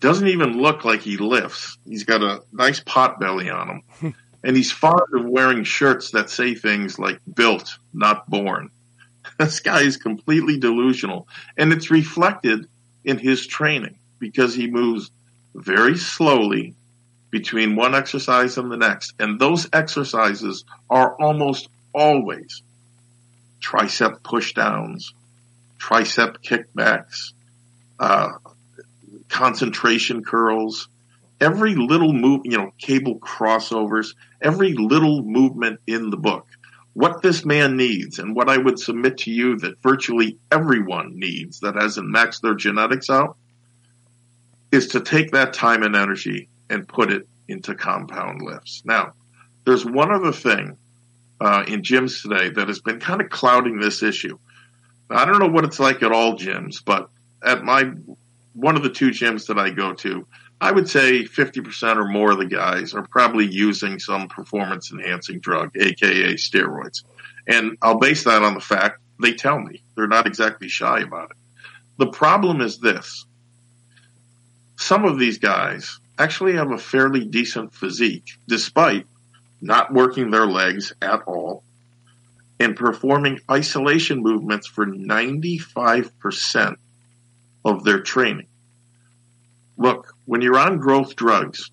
doesn't even look like he lifts. He's got a nice pot belly on him. and he's fond of wearing shirts that say things like built, not born. This guy is completely delusional. And it's reflected in his training because he moves very slowly between one exercise and the next. And those exercises are almost always tricep pushdowns, tricep kickbacks, uh, concentration curls, every little move, you know, cable crossovers, every little movement in the book. What this man needs, and what I would submit to you that virtually everyone needs that hasn't maxed their genetics out, is to take that time and energy and put it into compound lifts. Now, there's one other thing uh, in gyms today that has been kind of clouding this issue. I don't know what it's like at all gyms, but at my one of the two gyms that I go to, I would say 50% or more of the guys are probably using some performance enhancing drug, aka steroids. And I'll base that on the fact they tell me they're not exactly shy about it. The problem is this. Some of these guys actually have a fairly decent physique despite not working their legs at all and performing isolation movements for 95% of their training. Look, when you're on growth drugs,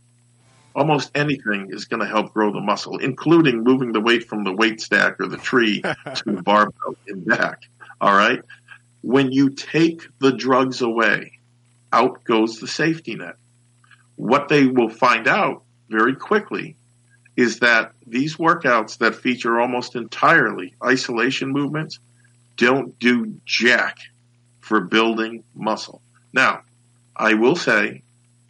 almost anything is going to help grow the muscle, including moving the weight from the weight stack or the tree to the barbell and back. All right. When you take the drugs away, out goes the safety net. What they will find out very quickly is that these workouts that feature almost entirely isolation movements don't do jack for building muscle. Now, I will say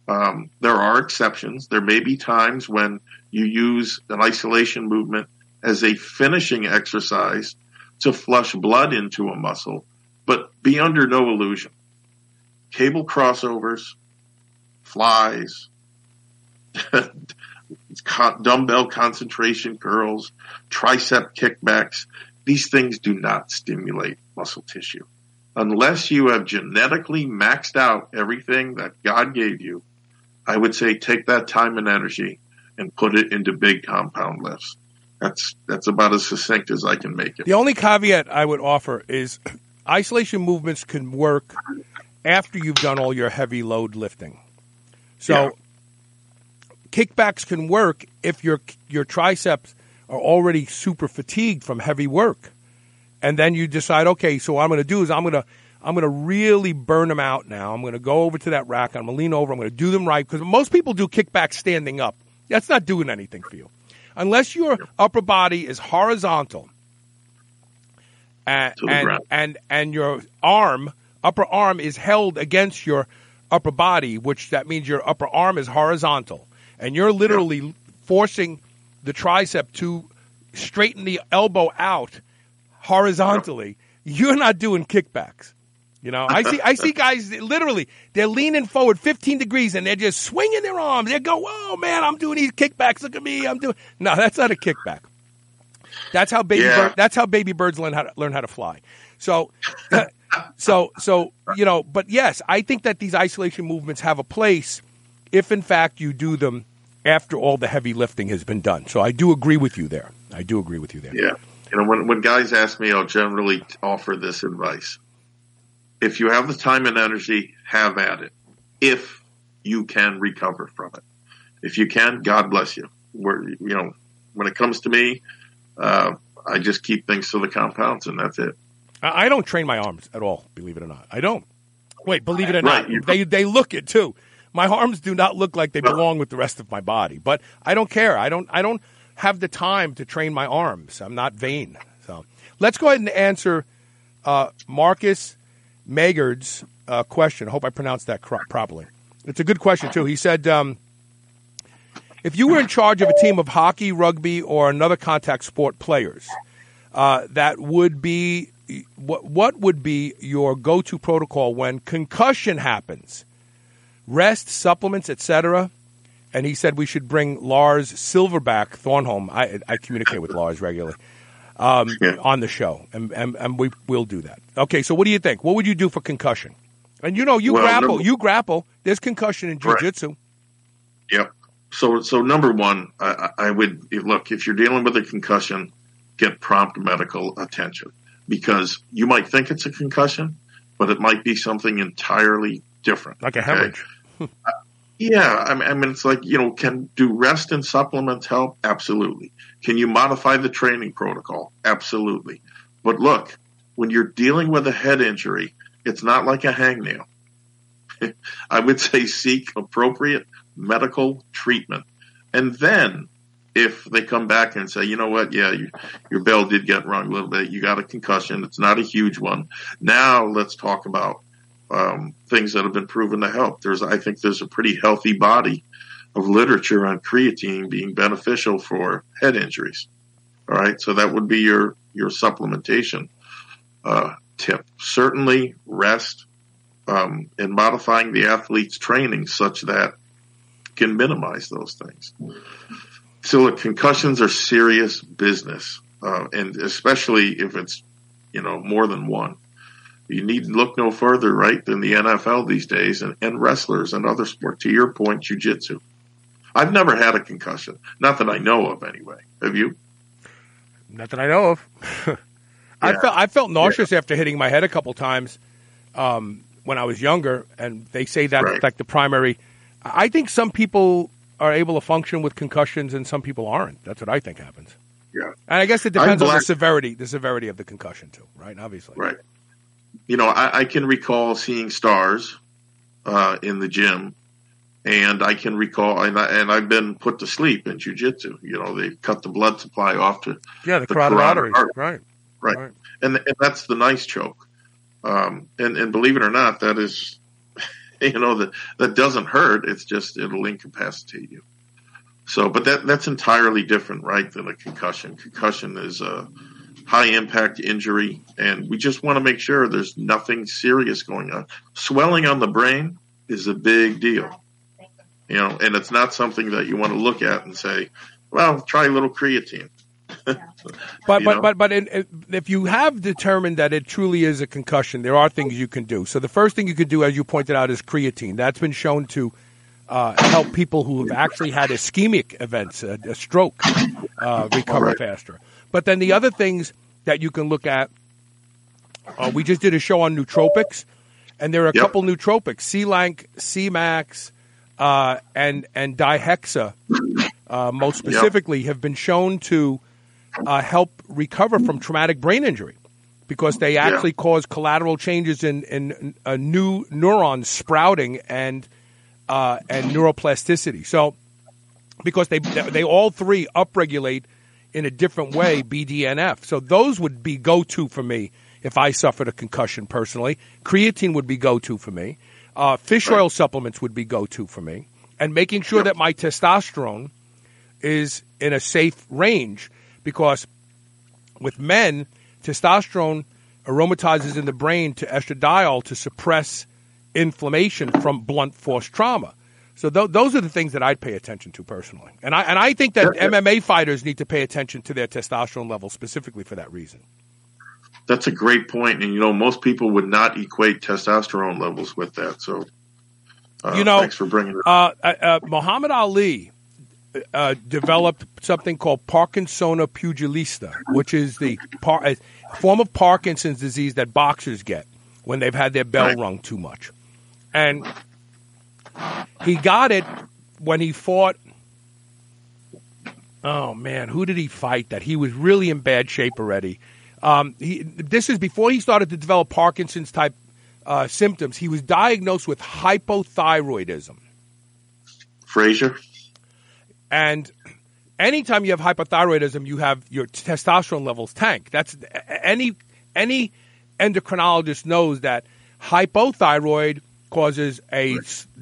um, there are exceptions. There may be times when you use an isolation movement as a finishing exercise to flush blood into a muscle, but be under no illusion. Cable crossovers, flies, dumbbell concentration curls, tricep kickbacks. These things do not stimulate muscle tissue. Unless you have genetically maxed out everything that God gave you, I would say take that time and energy and put it into big compound lifts. That's that's about as succinct as I can make it. The only caveat I would offer is isolation movements can work after you've done all your heavy load lifting. So yeah kickbacks can work if your your triceps are already super fatigued from heavy work, and then you decide, okay, so what I'm going to do is I'm going to I'm going to really burn them out now. I'm going to go over to that rack. I'm going to lean over. I'm going to do them right because most people do kickbacks standing up. That's not doing anything for you, unless your upper body is horizontal. And, and, and and your arm, upper arm, is held against your upper body, which that means your upper arm is horizontal and you're literally forcing the tricep to straighten the elbow out horizontally, you're not doing kickbacks. You know, I see I see guys literally they're leaning forward 15 degrees and they're just swinging their arms. They go, "Oh man, I'm doing these kickbacks. Look at me, I'm doing." No, that's not a kickback. That's how baby yeah. bird, that's how baby birds learn how to learn how to fly. So so so you know, but yes, I think that these isolation movements have a place if in fact you do them after all the heavy lifting has been done. So I do agree with you there. I do agree with you there. Yeah. You know, when, when guys ask me, I'll generally offer this advice. If you have the time and energy, have at it. If you can recover from it. If you can, God bless you. Where, you know, when it comes to me, uh, I just keep things to the compounds and that's it. I don't train my arms at all, believe it or not. I don't. Wait, believe it or right, not, they they look it too. My arms do not look like they belong with the rest of my body, but I don't care. I don't. I don't have the time to train my arms. I'm not vain. So let's go ahead and answer uh, Marcus Magard's uh, question. I hope I pronounced that cro- properly. It's a good question too. He said, um, if you were in charge of a team of hockey, rugby, or another contact sport players, uh, that would be what, what would be your go-to protocol when concussion happens? rest, supplements, etc. And he said we should bring Lars Silverback Thornholm. I, I communicate with Lars regularly um, yeah. on the show, and, and, and we will do that. Okay, so what do you think? What would you do for concussion? And you know, you well, grapple. No. You grapple. There's concussion in jujitsu. Yep. So, so number one, I, I would look if you're dealing with a concussion, get prompt medical attention because you might think it's a concussion, but it might be something entirely different. like a okay? Yeah, I mean, I mean, it's like you know, can do rest and supplements help? Absolutely. Can you modify the training protocol? Absolutely. But look, when you're dealing with a head injury, it's not like a hangnail. I would say seek appropriate medical treatment, and then if they come back and say, you know what, yeah, you, your bell did get rung a little bit, you got a concussion, it's not a huge one. Now let's talk about um, things that have been proven to help. There's, I think, there's a pretty healthy body of literature on creatine being beneficial for head injuries. All right, so that would be your your supplementation uh, tip. Certainly, rest um, and modifying the athlete's training such that can minimize those things. So, look, concussions are serious business, uh, and especially if it's you know more than one you need look no further, right, than the NFL these days and, and wrestlers and other sports. To your point, jujitsu. I've never had a concussion, not that I know of, anyway. Have you? Not that I know of. I felt I felt nauseous after hitting my head a couple times um, when I was younger, and they say that's Right. like the primary. I think some people are able to function with concussions, and some people aren't. That's what I think happens. Yeah. And I guess it depends on the severity, the severity of the concussion too, right? Obviously, Right. You know, I, I can recall seeing stars uh, in the gym, and I can recall, and, I, and I've been put to sleep in jujitsu. You know, they cut the blood supply off to Yeah, the, The carotid arteries, artery. right? Right. Right. and and that's the nice choke. Um, and and believe it or not, that is, you know, that that doesn't hurt. It's just it'll incapacitate you. So, but that that's entirely different, right, than a concussion. Concussion is a high impact injury, and we just want to make sure there's nothing serious going on. Swelling on the brain is a big deal, you know, and it's not something that you want to look at and say, well, try a little creatine. But but but but in- if you have determined that it truly is a concussion, there are things you can do. So the first thing you could do, as you pointed out, is creatine. That's been shown to uh, help people who have actually had ischemic events, a, a stroke, uh, recover Right. faster. But then the other things that you can look at, uh, we just did a show on nootropics, and there are a Yep. couple nootropics: Selank, Semax, uh, and and dihexa, uh, most specifically, have been shown to uh, help recover from traumatic brain injury because they actually cause collateral changes in, in uh, new neurons sprouting and uh, and neuroplasticity. So, because they they all three upregulate in a different way BDNF. So those would be go to for me if I suffered a concussion personally. Creatine would be go to for me. Uh, fish oil supplements would be go to for me, and making sure that my testosterone is in a safe range because with men, testosterone aromatizes in the brain to estradiol to suppress inflammation from blunt force trauma. So th- those are the things that I'd pay attention to personally, and I and I think that Yeah, yeah. MMA fighters need to pay attention to their testosterone level specifically for that reason. That's a great point, and you know most people would not equate testosterone levels with that. So, uh, You know, thanks for bringing it. Uh, uh, uh, Muhammad Ali uh, developed something called Parkinsona pugilista, which is the par- a form of Parkinson's disease that boxers get when they've had their bell Right. rung too much. And he got it when he fought. Oh man, who did he fight? That he was really in bad shape already. Um, he, this is before he started to develop Parkinson's type uh, symptoms. He was diagnosed with hypothyroidism. Frazier, And anytime you have hypothyroidism, you have your testosterone levels tank. That's any any endocrinologist knows that hypothyroid causes a,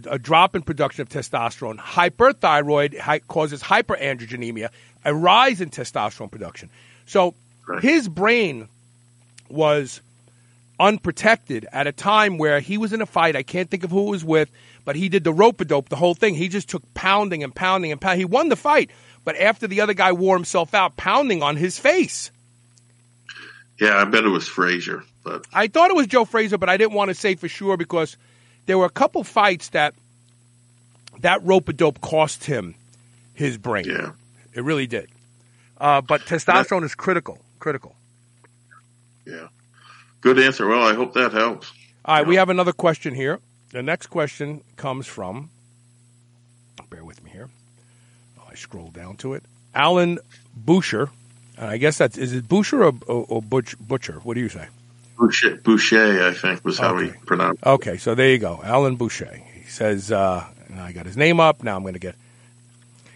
a drop in production of testosterone. Hyperthyroid hi- causes hyperandrogenemia, a rise in testosterone production. So his brain was unprotected at a time where he was in a fight. I can't think of who it was with, but he did the rope a dope, the whole thing. He just took pounding and pounding and pounding. He won the fight, but after the other guy wore himself out, pounding on his face. yeah, I bet it was Frazier, but I thought it was Joe Frazier, but I didn't want to say for sure because there were a couple fights that that rope a dope cost him his brain. Yeah. It really did. Uh, but testosterone is critical. Critical. Yeah. Good answer. Well, I hope that helps. All right, we have another question here. The next question comes from, bear with me here. I scroll down to it. Alan Boucher. And I guess that's, is it Boucher or, or, or Butch, Butcher? What do you say? Boucher, Boucher I think, was how Okay. he pronounced it. Okay, so there you go. Alan Boucher. He says, uh, I got his name up. Now I'm going to get.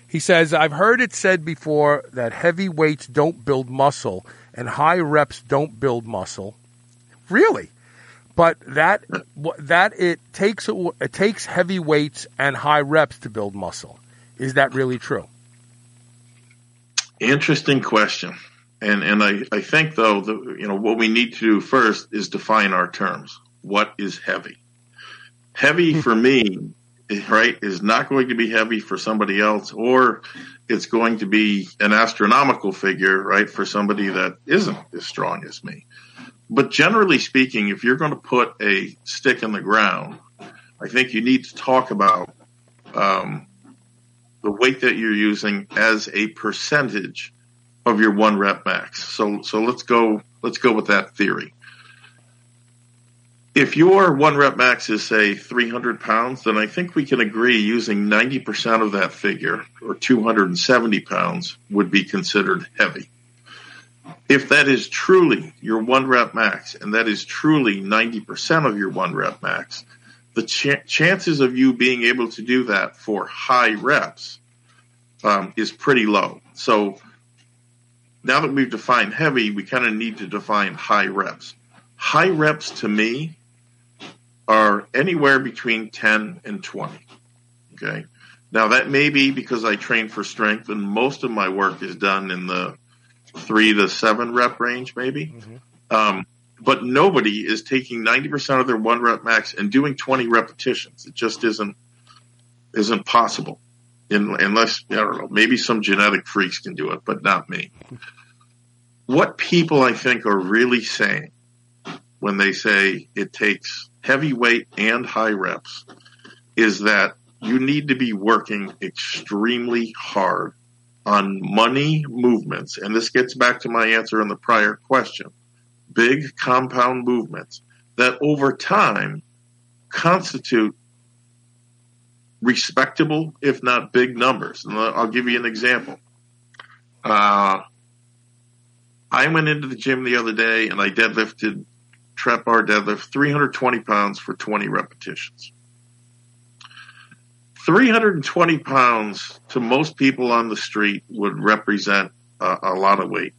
He says, I've heard it said before that heavy weights don't build muscle and high reps don't build muscle. Really? But that that it takes it takes heavy weights and high reps to build muscle. Is that really true? Interesting question. And and I, I think though the you know what we need to do first is define our terms. What is heavy? Heavy for me, right, is not going to be heavy for somebody else, or it's going to be an astronomical figure, right, for somebody that isn't as strong as me. But generally speaking, if you're going to put a stick in the ground, I think you need to talk about um, the weight that you're using as a percentage of your one rep max. So so let's go let's go with that theory. If your one rep max is say 300 pounds, then I think we can agree using 90% of that figure or 270 pounds would be considered heavy. If that is truly your one rep max and that is truly 90% of your one rep max, the ch- chances of you being able to do that for high reps um, is pretty low. So now that we've defined heavy, we kind of need to define high reps. High reps to me are anywhere between 10 and 20. Okay. Now that may be because I train for strength and most of my work is done in the three to seven rep range, maybe. Um, but nobody is taking 90% of their one rep max and doing 20 repetitions. It just isn't, isn't possible unless, I don't know, maybe some genetic freaks can do it, but not me. What people I think are really saying when they say it takes heavy weight and high reps is that you need to be working extremely hard on money movements. And this gets back to my answer on the prior question. Big compound movements that over time constitute respectable, if not big numbers. And I'll give you an example. Uh, I went into the gym the other day and I deadlifted trap bar deadlift 320 pounds for 20 repetitions. 320 pounds to most people on the street would represent a, a lot of weight.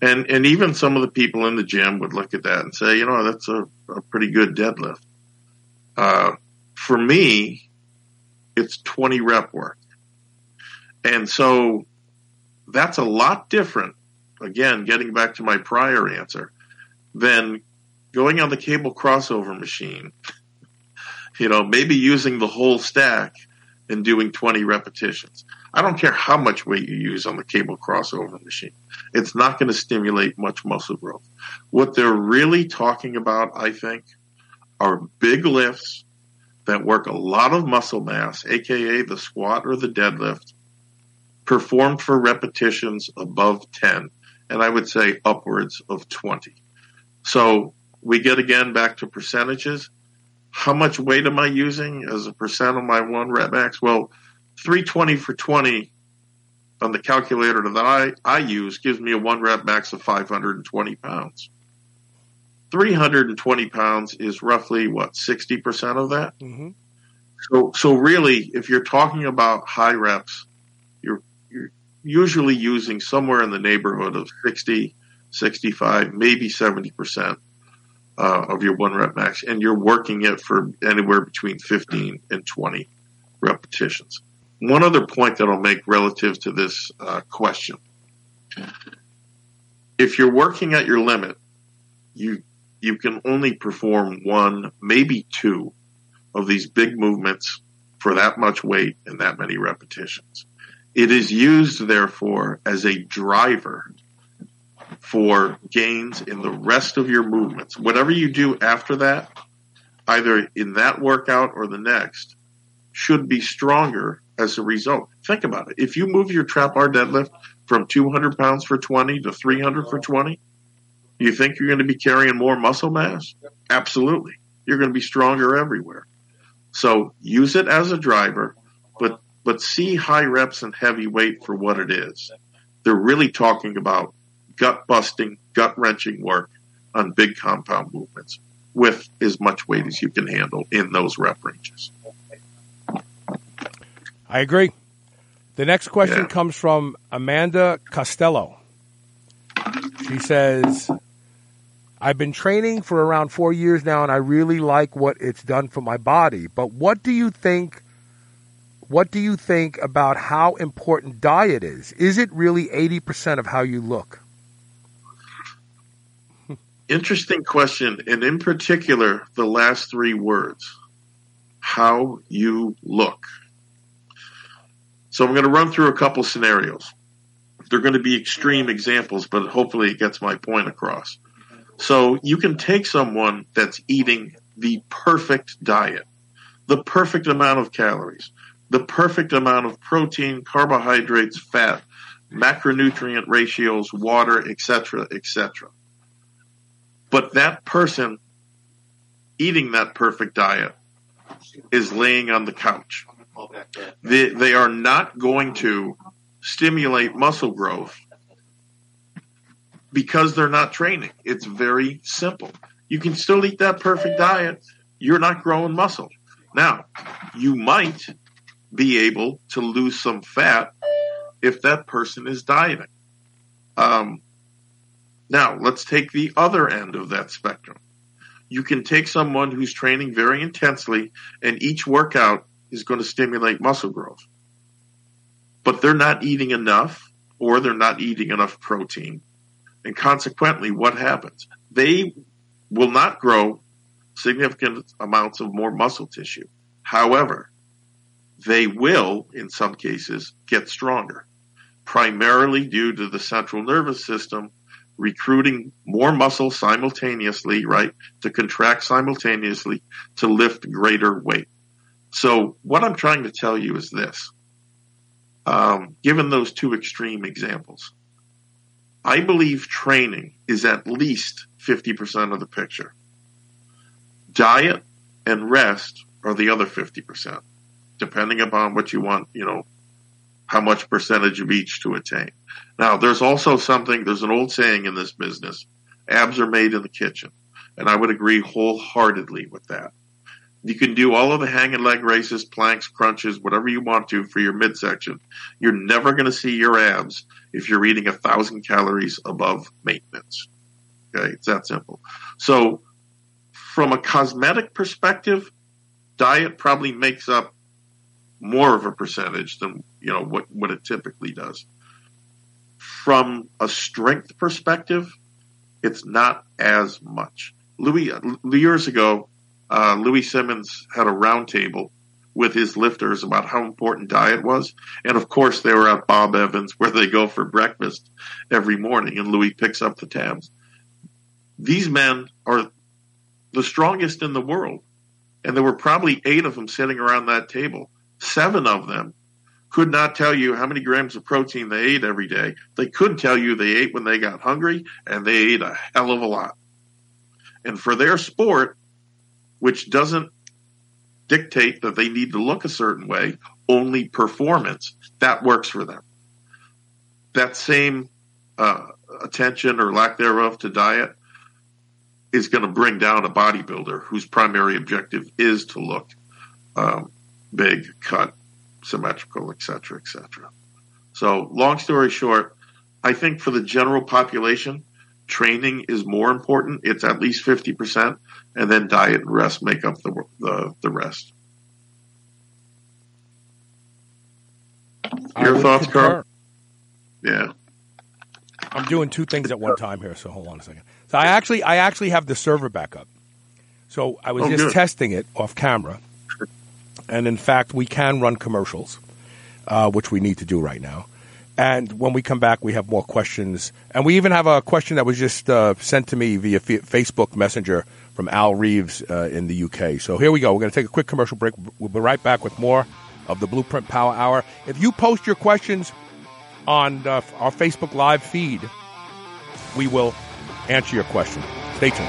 And, and even some of the people in the gym would look at that and say, you know, that's a, a pretty good deadlift. Uh, for me, it's 20 rep work. And so that's a lot different. Again, getting back to my prior answer, than going on the cable crossover machine, you know, maybe using the whole stack and doing 20 repetitions. I don't care how much weight you use on the cable crossover machine. It's not going to stimulate much muscle growth. What they're really talking about, I think, are big lifts that work a lot of muscle mass, aka the squat or the deadlift, performed for repetitions above 10, and I would say upwards of 20. So we get again back to percentages. How much weight am I using as a percent of my one rep max? Well, 320 for 20 on the calculator that I, I use gives me a one rep max of 520 pounds. 320 pounds is roughly what, 60% of that? Mm-hmm. So, so really, if you're talking about high reps, you're, you're usually using somewhere in the neighborhood of 60, 65, maybe 70% uh, of your one rep max, and you're working it for anywhere between 15 and 20 repetitions. One other point that I'll make relative to this uh, question. If you're working at your limit, you you can only perform one, maybe two of these big movements for that much weight and that many repetitions. It is used, therefore, as a driver for gains in the rest of your movements. Whatever you do after that, either in that workout or the next, should be stronger as a result. Think about it. If you move your trap bar deadlift from 200 pounds for 20 to 300 for 20, you think you're going to be carrying more muscle mass? Absolutely. You're going to be stronger everywhere. So use it as a driver, but but see high reps and heavy weight for what it is. They're really talking about gut busting, gut wrenching work on big compound movements with as much weight as you can handle in those rep ranges. I agree. The next question Yeah. comes from Amanda Costello. She says, I've been training for around four years now and I really like what it's done for my body. But what do you think what do you think about how important diet is? Is it really eighty percent of how you look? Interesting question, and in particular, the last three words how you look. So I'm going to run through a couple scenarios. They're going to be extreme examples, but hopefully it gets my point across. So you can take someone that's eating the perfect diet, the perfect amount of calories, the perfect amount of protein, carbohydrates, fat, macronutrient ratios, water, etc., etc. But that person eating that perfect diet is laying on the couch. They, they are not going to stimulate muscle growth because they're not training. It's very simple. You can still eat that perfect diet. You're not growing muscle. Now, you might be able to lose some fat if that person is dieting. Um, now, let's take the other end of that spectrum. You can take someone who's training very intensely, and each workout is going to stimulate muscle growth. But they're not eating enough, or they're not eating enough protein. And consequently, what happens? They will not grow significant amounts of more muscle tissue. However, they will, in some cases, get stronger, primarily due to the central nervous system recruiting more muscle simultaneously, right, to contract simultaneously to lift greater weight. So what I'm trying to tell you is this. Um, given those two extreme examples, I believe training is at least 50% of the picture. Diet and rest are the other 50%, depending upon what you want, you know, how much percentage of each to attain. Now, there's also something, there's an old saying in this business, abs are made in the kitchen. And I would agree wholeheartedly with that. You can do all of the hanging leg raises, planks, crunches, whatever you want to for your midsection. You're never going to see your abs if you're eating a thousand calories above maintenance. Okay, it's that simple. So, from a cosmetic perspective, diet probably makes up more of a percentage than you know what what it typically does. From a strength perspective, it's not as much. Louie years ago, uh, Louie Simmons had a roundtable with his lifters about how important diet was, and of course they were at Bob Evans where they go for breakfast every morning, and Louis picks up the tabs. These men are the strongest in the world, and there were probably eight of them sitting around that table. Seven of them could not tell you how many grams of protein they ate every day. They could tell you they ate when they got hungry, and they ate a hell of a lot. And for their sport, which doesn't dictate that they need to look a certain way, only performance, that works for them. That same uh, attention or lack thereof to diet is going to bring down a bodybuilder whose primary objective is to look um, big, cut, symmetrical, etc., etc. So, long story short, I think for the general population, training is more important. It's at least fifty percent, and then diet and rest make up the the, the rest. I Your thoughts, concur. Carl? Yeah. I'm doing two things at one time here, so hold on a second. So I actually I actually have the server back up. So I was Oh, just good. testing it off camera, and in fact we can run commercials, uh, which we need to do right now. And when we come back, we have more questions, and we even have a question that was just uh, sent to me via F- Facebook Messenger from Al Reeves uh, in the UK. So here we go. We're going to take a quick commercial break. We'll be right back with more of the Blueprint Power Hour. If you post your questions on uh, our Facebook Live feed, we will answer your question. Stay tuned.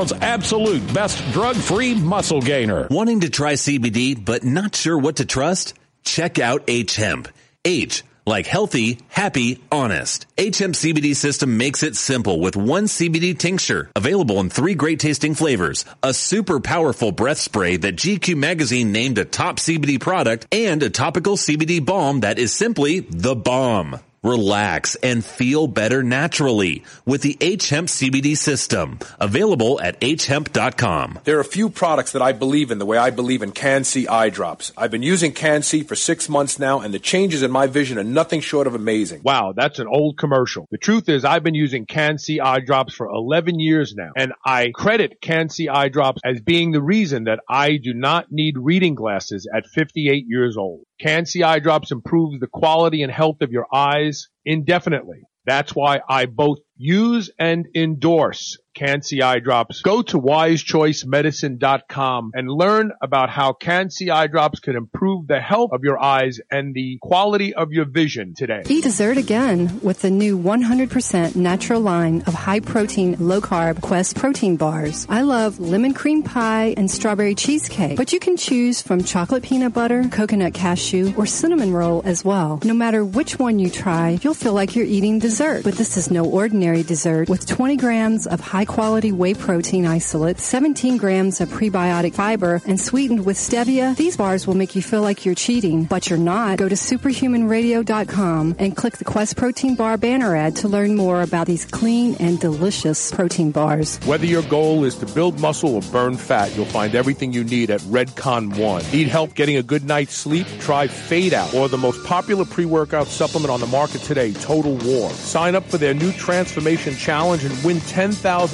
world's absolute best drug-free muscle gainer. Wanting to try CBD but not sure what to trust? Check out H Hemp. H like healthy, happy, honest. H Hemp CBD system makes it simple with one CBD tincture available in three great tasting flavors, a super powerful breath spray that GQ magazine named a top CBD product, and a topical CBD balm that is simply the bomb. Relax and feel better naturally with the H Hemp CBD system. Available at hemp.com. There are a few products that I believe in the way I believe in Can-C eye drops. I've been using Can-C for six months now, and the changes in my vision are nothing short of amazing. Wow, that's an old commercial. The truth is I've been using Can-C eye drops for 11 years now, and I credit Can-C eye drops as being the reason that I do not need reading glasses at 58 years old. Can-C eye drops improves the quality and health of your eyes indefinitely. That's why I both use and endorse Can-C eye drops. Go to wisechoicemedicine.com and learn about how Can-C eye drops can improve the health of your eyes and the quality of your vision today. Eat dessert again with the new 100% natural line of high protein, low carb Quest protein bars. I love lemon cream pie and strawberry cheesecake, but you can choose from chocolate peanut butter, coconut cashew, or cinnamon roll as well. No matter which one you try, you'll feel like you're eating dessert. But this is no ordinary dessert with 20 grams of high quality whey protein isolate, 17 grams of prebiotic fiber, and sweetened with stevia. These bars will make you feel like you're cheating, but you're not. Go to superhumanradio.com and click the Quest Protein Bar banner ad to learn more about these clean and delicious protein bars. Whether your goal is to build muscle or burn fat, you'll find everything you need at Redcon One. Need help getting a good night's sleep? Try Fade Out or the most popular pre-workout supplement on the market today, Total War. Sign up for their new transformation challenge and win $10,000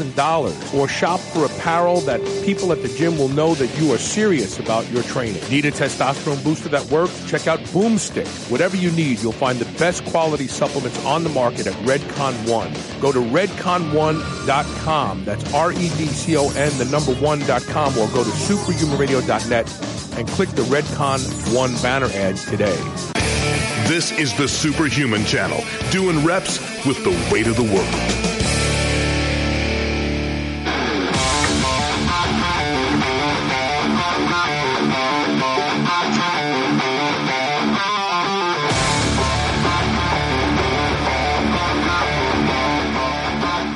or shop for apparel that people at the gym will know that you are serious about your training. Need a testosterone booster that works? Check out Boomstick. Whatever you need, you'll find the best quality supplements on the market at Redcon One. Go to redcon1.com. That's R-E-D-C-O-N, the number one.com, or go to superhumanradio.net and click the Redcon One banner ad today. This is the Superhuman Channel, doing reps with the weight of the world.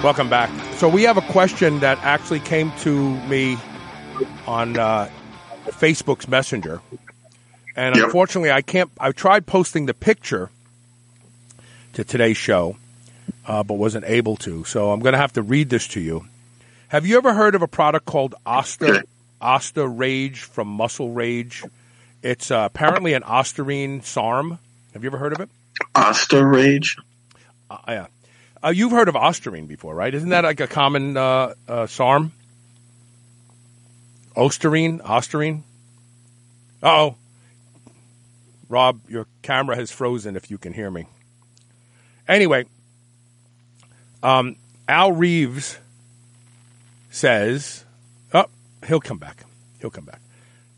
Welcome back. So we have a question that actually came to me on uh, Facebook's Messenger, and Yep. unfortunately, I can't. I tried posting the picture to today's show, uh, but wasn't able to. So I'm going to have to read this to you. Have you ever heard of a product called Osta. Osta Rage from Muscle Rage? It's uh, apparently an Ostarine SARM. Have you ever heard of it? Asta Rage. Uh, yeah. Uh, you've heard of Ostarine before, right? Isn't that like a common uh, uh, SARM? Ostarine? Ostarine? Oh, Rob, your camera has frozen if you can hear me. Anyway, um, Al Reeves says, oh, he'll come back. He'll come back.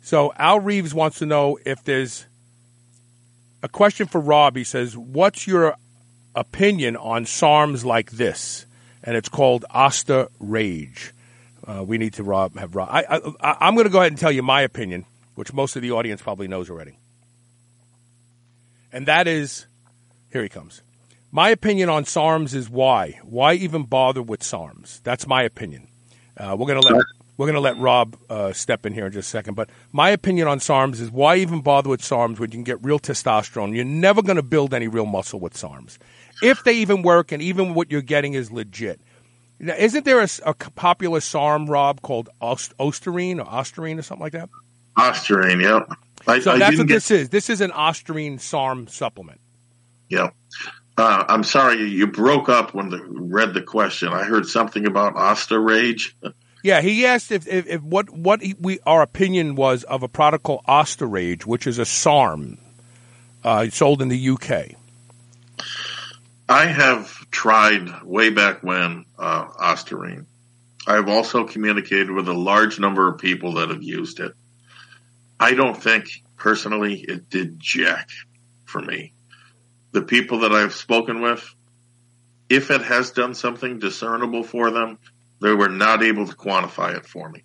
So Al Reeves wants to know if there's a question for Rob. He says, what's your opinion on SARMs like this? And it's called Asta Rage. Uh, we need to Rob have Rob. I, I, I'm going to go ahead and tell you my opinion, which most of the audience probably knows already. And that is, here he comes. My opinion on SARMs is why. Why even bother with SARMs? That's my opinion. Uh, we're going to let we're going to let Rob uh, step in here in just a second. But my opinion on SARMs is why even bother with SARMs when you can get real testosterone? You're never going to build any real muscle with SARMs. If they even work and even what you're getting is legit. Now, isn't there a, a popular SARM, Rob, called Ost- Osterine or Osterine or something like that? Ostarine, yeah. I, so I that's what get- this is. This is an Ostarine SARM supplement. Yeah. Uh, I'm sorry, you broke up when the read the question. I heard something about Oster Rage. Yeah, he asked if, if, if what what he, we our opinion was of a product called Osterage, which is a SARM uh, sold in the UK. I have tried way back when uh, Ostarine. I have also communicated with a large number of people that have used it. I don't think personally it did jack for me. The people that I've spoken with, if it has done something discernible for them, they were not able to quantify it for me.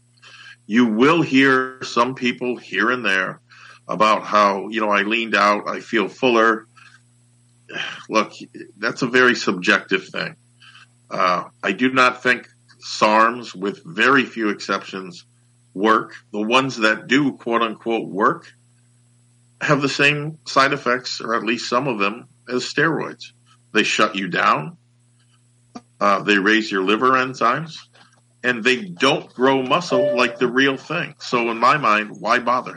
You will hear some people here and there about how, you know, I leaned out, I feel fuller. Look, that's a very subjective thing. Uh, I do not think SARMs, with very few exceptions, work. The ones that do, quote unquote, work have the same side effects, or at least some of them, as steroids. They shut you down. Uh, they raise your liver enzymes and they don't grow muscle like the real thing. So in my mind, why bother?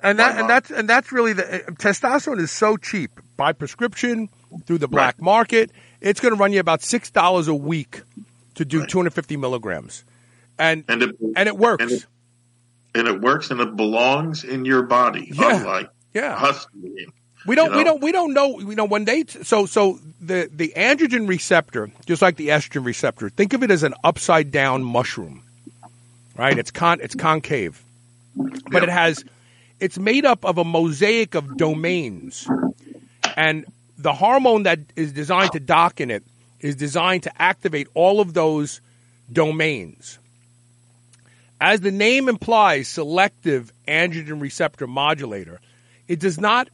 And that and that's and that's really the uh, testosterone is so cheap by prescription through the black market. It's going to run you about six dollars a week to do 250 milligrams, and And it, and it works. And it, and it works and it belongs in your body, Yeah. unlike yeah, husky. we don't you we know? don't we don't know you know when they so so the the androgen receptor just like the estrogen receptor think of it as an upside down mushroom right it's con it's concave but it has it's made up of a mosaic of domains and the hormone that is designed to dock in it is designed to activate all of those domains as the name implies selective androgen receptor modulator it does not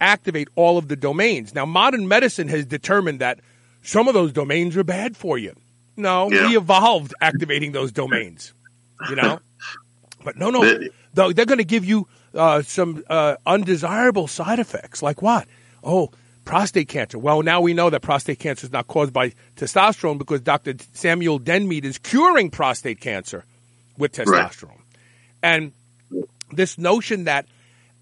activate all of the domains. Now, modern medicine has determined that some of those domains are bad for you. No, Yeah. we evolved activating those domains, you know? But no, no, they're going to give you uh, some uh, undesirable side effects. Like what? Oh, prostate cancer. Well, now we know that prostate cancer is not caused by testosterone because Dr. Samuel Denmead is curing prostate cancer with testosterone. And this notion that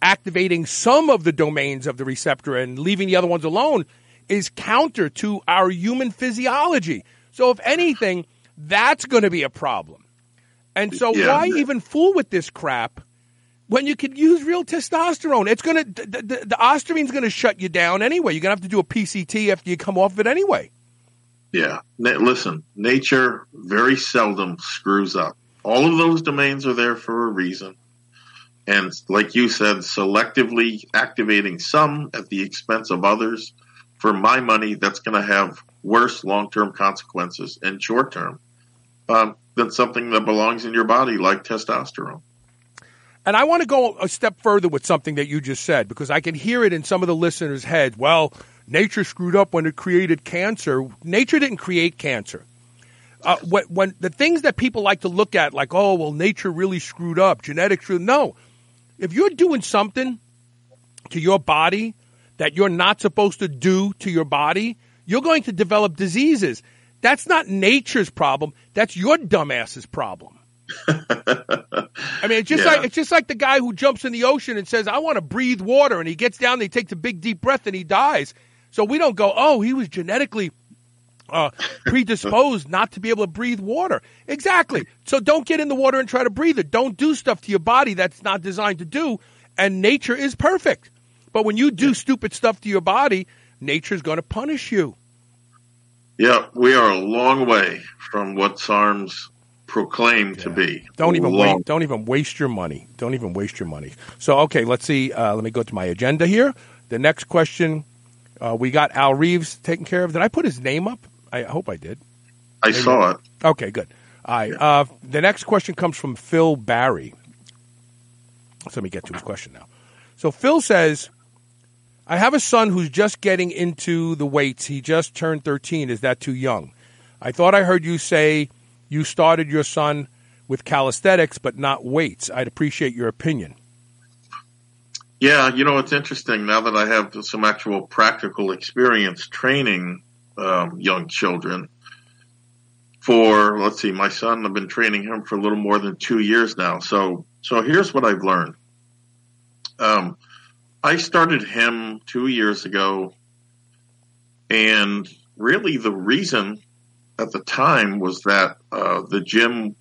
activating some of the domains of the receptor and leaving the other ones alone is counter to our human physiology. So, if anything, that's going to be a problem. And so, Yeah. why even fool with this crap when you could use real testosterone? It's to the, the, the ostarine's to shut you down anyway. You're to have to do a PCT after you come off it anyway. Yeah. Listen, nature very seldom screws up. All of those domains are there for a reason. And like you said, selectively activating some at the expense of others, for my money, that's going to have worse long term consequences and short term um, than something that belongs in your body like testosterone. And I want to go a step further with something that you just said because I can hear it in some of the listeners' heads. Well, nature screwed up when it created cancer. Nature didn't create cancer. Uh, when, when the things that people like to look at, like, oh, well, nature really screwed up, genetics, no. If you're doing something to your body that you're not supposed to do to your body, you're going to develop diseases. That's not nature's problem. That's your dumbass's problem. I mean, it's just Yeah. like it's just like the guy who jumps in the ocean and says, "I want to breathe water," and he gets down, he takes a big deep breath, and he dies. So we don't go, "Oh, he was genetically uh, predisposed not to be able to breathe water." Exactly. So don't get in the water and try to breathe it. Don't do stuff to your body that's not designed to do. And nature is perfect, but when you do stupid stuff to your body, nature's going to punish you. Yeah, we are a long way from what SARMs proclaim to be. Don't even long. wait. Don't even waste your money. Don't even waste your money. So okay, let's see. Uh, let me go to my agenda here. The next question, uh, we got Al Reeves taken care of. Did I put his name up? I hope I did. I saw it. Okay, good. All right. Uh, the next question comes from Phil Barry. So let me get to his question now. So Phil says, I have a son who's just getting into the weights. He just turned 13. Is that too young? I thought I heard you say you started your son with calisthenics, but not weights. I'd appreciate your opinion. Yeah, you know, it's interesting now that I have some actual practical experience training um, young children. For let's see, my son, I've been training him for a little more than two years now. So, so here's what I've learned. Um, I started him two years ago, and really the reason at the time was that uh, the gym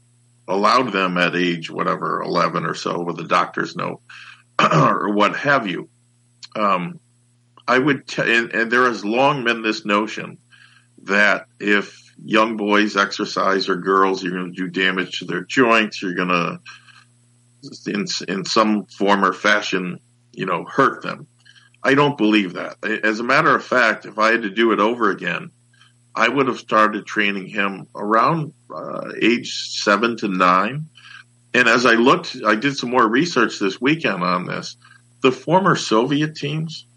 allowed them at age whatever, 11 or so, with a doctor's note or what have you. Um, I would, t- and, and there has long been this notion that if young boys exercise or girls, you're going to do damage to their joints. You're going to, in in some form or fashion, you know, hurt them. I don't believe that. As a matter of fact, if I had to do it over again, I would have started training him around uh, age seven to nine. And as I looked, I did some more research this weekend on this. The former Soviet teams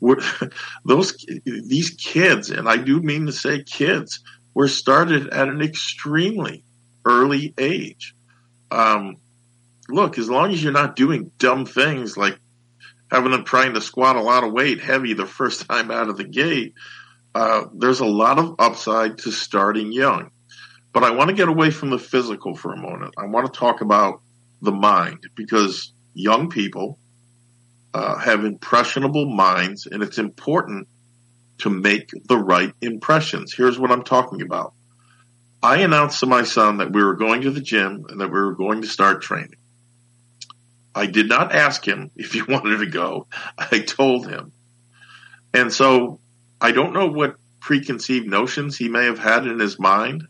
were those these kids, and I do mean to say kids, were started at an extremely early age. Um, look, as long as you're not doing dumb things like having them trying to squat a lot of weight heavy the first time out of the gate, uh, there's a lot of upside to starting young. But I want to get away from the physical for a moment. I want to talk about the mind because young people uh, have impressionable minds, and it's important to make the right impressions. Here's what I'm talking about. I announced to my son that we were going to the gym and that we were going to start training. I did not ask him if he wanted to go. I told him. And so I don't know what preconceived notions he may have had in his mind,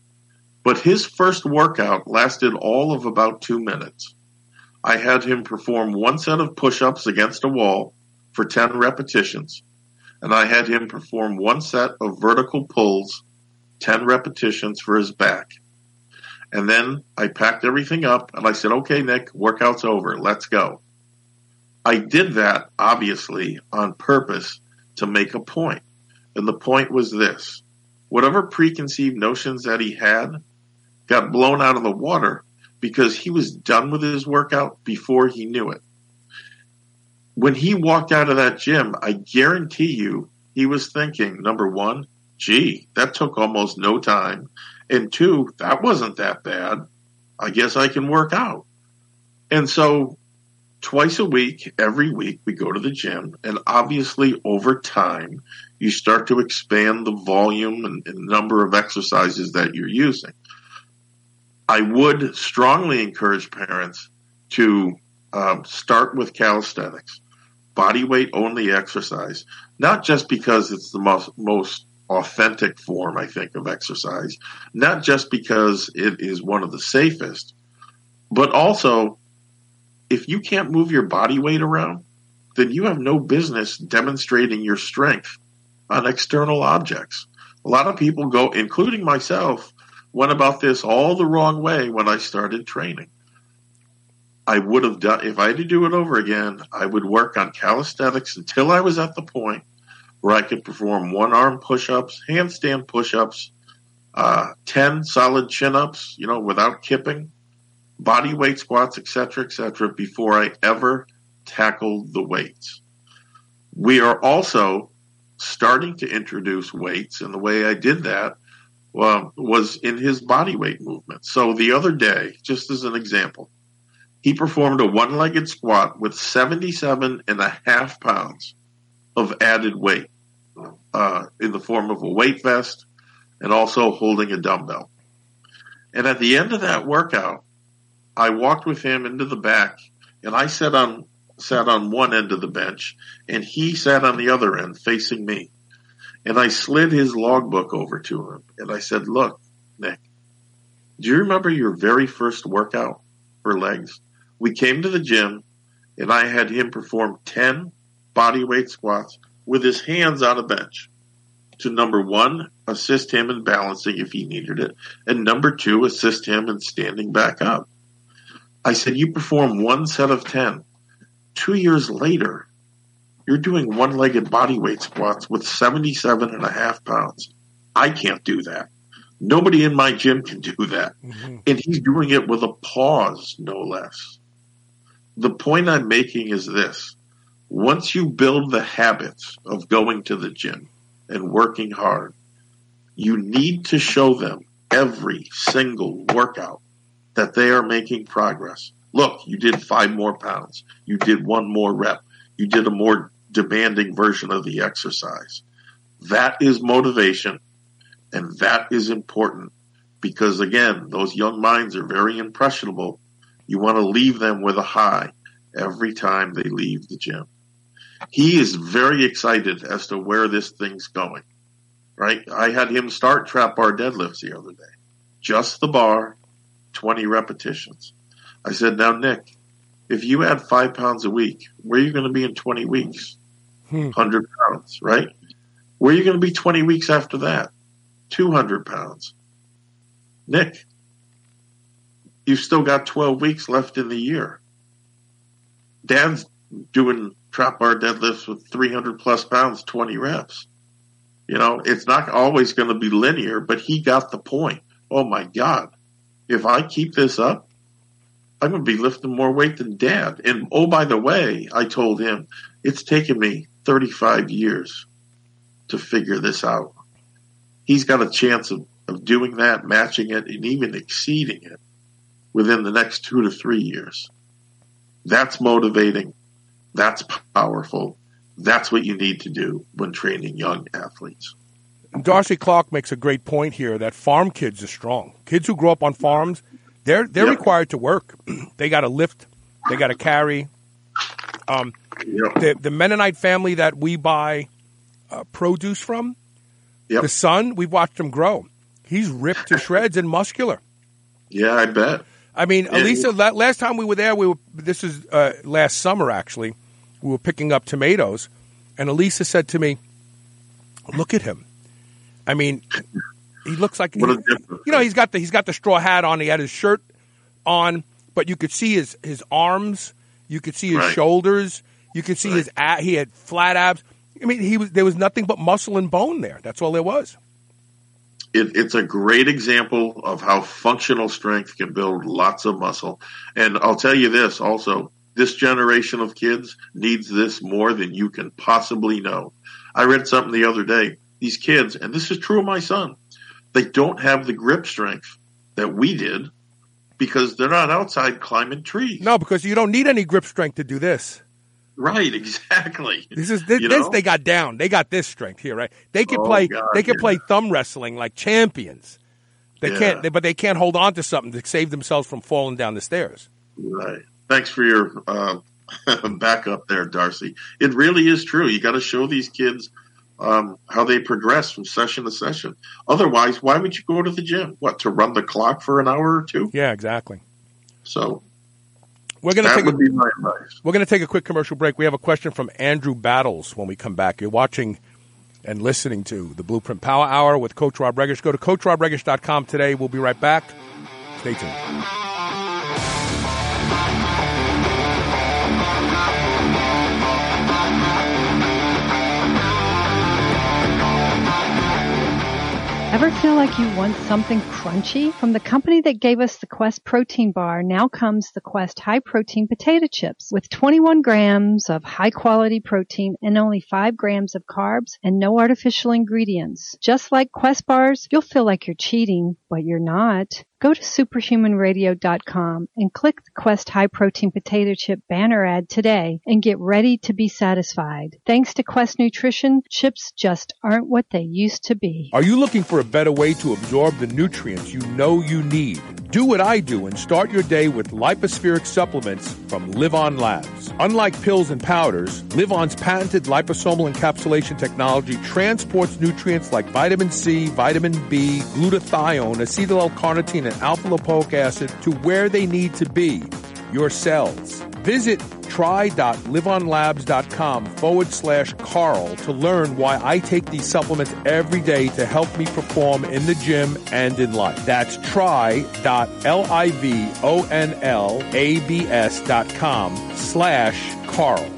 but his first workout lasted all of about two minutes. I had him perform one set of push ups against a wall for 10 repetitions, and I had him perform one set of vertical pulls, 10 repetitions for his back. And then I packed everything up and I said, okay, Nick, workout's over. Let's go. I did that obviously on purpose to make a point. And the point was this whatever preconceived notions that he had got blown out of the water because he was done with his workout before he knew it. When he walked out of that gym, I guarantee you he was thinking, number one, gee, that took almost no time. And two, that wasn't that bad. I guess I can work out. And so twice a week, every week, we go to the gym. And obviously, over time, you start to expand the volume and, and number of exercises that you're using. I would strongly encourage parents to um, start with calisthenics, body weight only exercise, not just because it's the most, most authentic form, I think, of exercise, not just because it is one of the safest, but also if you can't move your body weight around, then you have no business demonstrating your strength on external objects. A lot of people go, including myself, went about this all the wrong way when I started training. I would have done, if I had to do it over again, I would work on calisthenics until I was at the point where I could perform one arm push ups, handstand push ups, uh, 10 solid chin ups, you know, without kipping, body weight squats, etc., etc., before I ever tackled the weights. We are also starting to introduce weights, and the way I did that well, was in his body weight movement. So the other day, just as an example, he performed a one legged squat with 77 and a half pounds of added weight uh, in the form of a weight vest and also holding a dumbbell. And at the end of that workout, I walked with him into the back and I sat on sat on one end of the bench and he sat on the other end facing me. And I slid his logbook over to him and I said, Look, Nick, do you remember your very first workout for legs? We came to the gym and I had him perform 10 body weight squats with his hands on a bench to number one, assist him in balancing if he needed it, and number two, assist him in standing back up. I said, You perform one set of 10. Two years later, you're doing one legged body weight squats with 77 and a half pounds. I can't do that. Nobody in my gym can do that. Mm-hmm. And he's doing it with a pause, no less. The point I'm making is this. Once you build the habits of going to the gym and working hard, you need to show them every single workout that they are making progress. Look, you did five more pounds. You did one more rep. You did a more demanding version of the exercise. That is motivation and that is important because again, those young minds are very impressionable. You want to leave them with a high every time they leave the gym. He is very excited as to where this thing's going, right? I had him start trap bar deadlifts the other day. Just the bar, 20 repetitions. I said, now Nick, if you add five pounds a week, where are you going to be in 20 weeks? Hmm. 100 pounds, right? Where are you going to be 20 weeks after that? 200 pounds. Nick, you've still got 12 weeks left in the year. Dan's doing trap bar deadlifts with 300 plus pounds, 20 reps. You know, it's not always going to be linear, but he got the point. Oh my God. If I keep this up, I'm going to be lifting more weight than dad. And oh, by the way, I told him it's taken me 35 years to figure this out he's got a chance of, of doing that, matching it, and even exceeding it within the next two to three years. That's motivating. That's powerful. That's what you need to do when training young athletes. Darcy Clark makes a great point here that farm kids are strong. Kids who grow up on farms, they're they're yep. required to work. they got to lift, they got to carry. Um, yep. the, the Mennonite family that we buy uh, produce from, Yep. The son, we've watched him grow. He's ripped to shreds and muscular. Yeah, I bet. I mean, yeah. Elisa, last time we were there, we were. This is uh, last summer actually. We were picking up tomatoes, and Elisa said to me, "Look at him. I mean, he looks like he, you know he's got the he's got the straw hat on. He had his shirt on, but you could see his his arms. You could see his right. shoulders. You could see right. his he had flat abs. I mean, he was there was nothing but muscle and bone there. That's all there was. It, it's a great example of how functional strength can build lots of muscle. And I'll tell you this also, this generation of kids needs this more than you can possibly know. I read something the other day. These kids, and this is true of my son, they don't have the grip strength that we did because they're not outside climbing trees. No, because you don't need any grip strength to do this. Right, exactly. This is this, this they got down. They got this strength here, right? They can oh, play. God, they can yeah. play thumb wrestling like champions. They yeah. can't, they, but they can't hold on to something to save themselves from falling down the stairs. Right. Thanks for your uh, backup there, Darcy. It really is true. You got to show these kids um, how they progress from session to session. Otherwise, why would you go to the gym? What to run the clock for an hour or two? Yeah, exactly. So we're going to take a, We're going to take a quick commercial break. We have a question from Andrew Battles when we come back. You're watching and listening to the Blueprint Power Hour with Coach Rob Regish. Go to CoachRobRegish.com today. We'll be right back. Stay tuned. Ever feel like you want something crunchy? From the company that gave us the Quest protein bar, now comes the Quest high protein potato chips with 21 grams of high quality protein and only 5 grams of carbs and no artificial ingredients. Just like Quest bars, you'll feel like you're cheating, but you're not. Go to superhumanradio.com and click the Quest High Protein Potato Chip banner ad today and get ready to be satisfied. Thanks to Quest Nutrition, chips just aren't what they used to be. Are you looking for a better way to absorb the nutrients you know you need? Do what I do and start your day with Lypo-Spheric supplements from LivOn Labs. Unlike pills and powders, LivOn's patented liposomal encapsulation technology transports nutrients like vitamin C, vitamin B, glutathione, acetyl L-carnitine, and alpha lipoic acid to where they need to be, your cells. Visit try.livonlabs.com forward slash Carl to learn why I take these supplements every day to help me perform in the gym and in life. That's try.livonlabs.com slash Carl.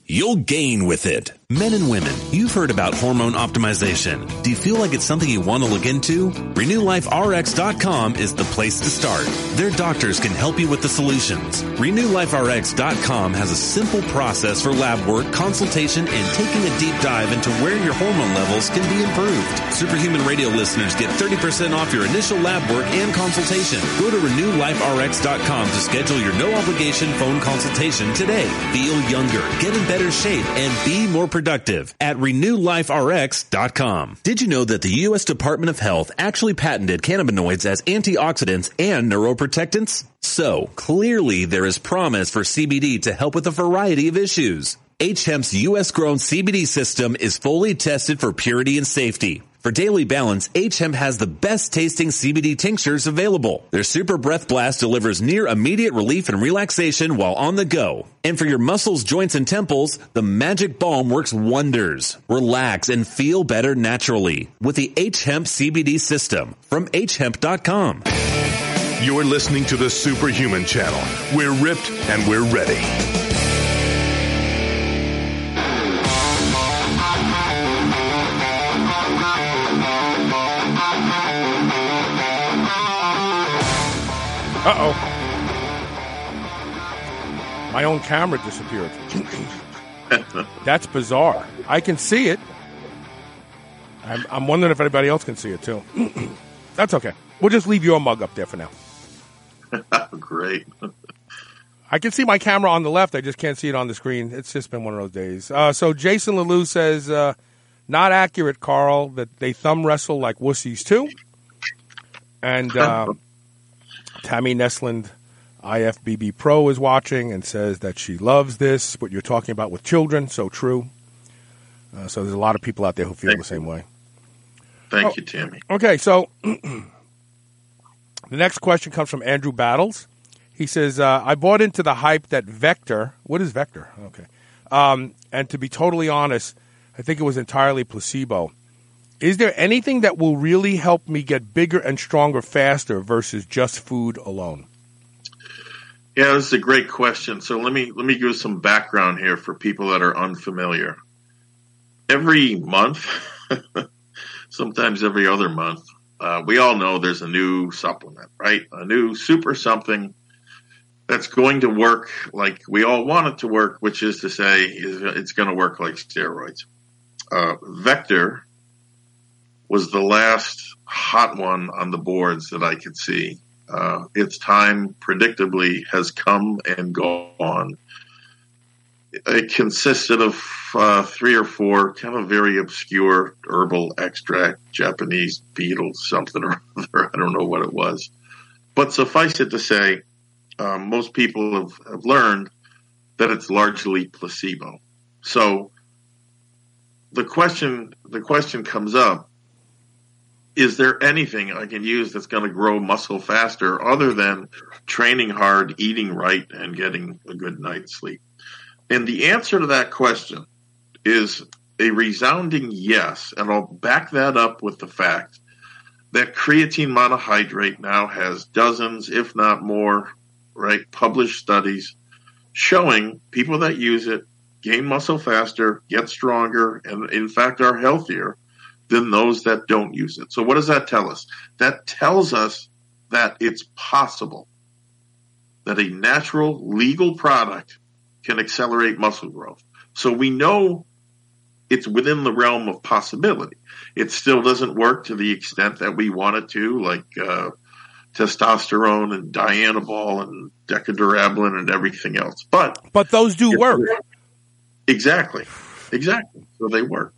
you'll gain with it. Men and women, you've heard about hormone optimization. Do you feel like it's something you want to look into? RenewLifeRx.com is the place to start. Their doctors can help you with the solutions. RenewLifeRx.com has a simple process for lab work, consultation, and taking a deep dive into where your hormone levels can be improved. Superhuman Radio listeners get 30% off your initial lab work and consultation. Go to RenewLifeRx.com to schedule your no obligation phone consultation today. Feel younger, get in better shape, and be more productive at RenewLifeRx.com. Did you know that the U.S. Department of Health actually patented cannabinoids as antioxidants and neuroprotectants? So, clearly there is promise for CBD to help with a variety of issues. H-Hemp's U.S. grown CBD system is fully tested for purity and safety. For daily balance, H-Hemp has the best tasting CBD tinctures available. Their Super Breath Blast delivers near immediate relief and relaxation while on the go. And for your muscles, joints, and temples, the Magic Balm works wonders. Relax and feel better naturally with the H-Hemp CBD system from hemp.com. You're listening to the Superhuman Channel. We're ripped and we're ready. Uh oh. My own camera disappeared. That's bizarre. I can see it. I'm, I'm wondering if anybody else can see it too. That's okay. We'll just leave your mug up there for now. Great. I can see my camera on the left. I just can't see it on the screen. It's just been one of those days. Uh, so Jason Lalou says, uh, not accurate, Carl, that they thumb wrestle like wussies too. And uh, Tammy Nesland, IFBB Pro, is watching and says that she loves this, what you're talking about with children. So true. Uh, so there's a lot of people out there who feel Thank the same way. Thank Oh. you, Tammy. Okay, so the next question comes from Andrew Battles. He says, uh, I bought into the hype that Vector, what is Vector? Okay. Um, and to be totally honest, I think it was entirely placebo. Is there anything that will really help me get bigger and stronger faster versus just food alone? Yeah, this is a great question. So let me let me give some background here for people that are unfamiliar. Every month, sometimes every other month, uh, we all know there's a new supplement, right? A new super something that's going to work like we all want it to work, which is to say, it's going to work like steroids. Uh, Vector was the last hot one on the boards that I could see. Uh, its time predictably has come and gone. It consisted of uh, three or four kind of very obscure herbal extract, Japanese beetle, something or other. I don't know what it was. But suffice it to say, um, most people have, have learned that it's largely placebo. So the question the question comes up is there anything I can use that's going to grow muscle faster other than training hard, eating right, and getting a good night's sleep? And the answer to that question is a resounding yes. And I'll back that up with the fact that creatine monohydrate now has dozens, if not more, right, published studies showing people that use it gain muscle faster, get stronger, and in fact are healthier than those that don't use it. So what does that tell us? That tells us that it's possible that a natural legal product can accelerate muscle growth. So we know it's within the realm of possibility. It still doesn't work to the extent that we want it to, like uh, testosterone and dianabol and Deca-Durabolin and everything else. But But those do work. Exactly. Exactly. So they work.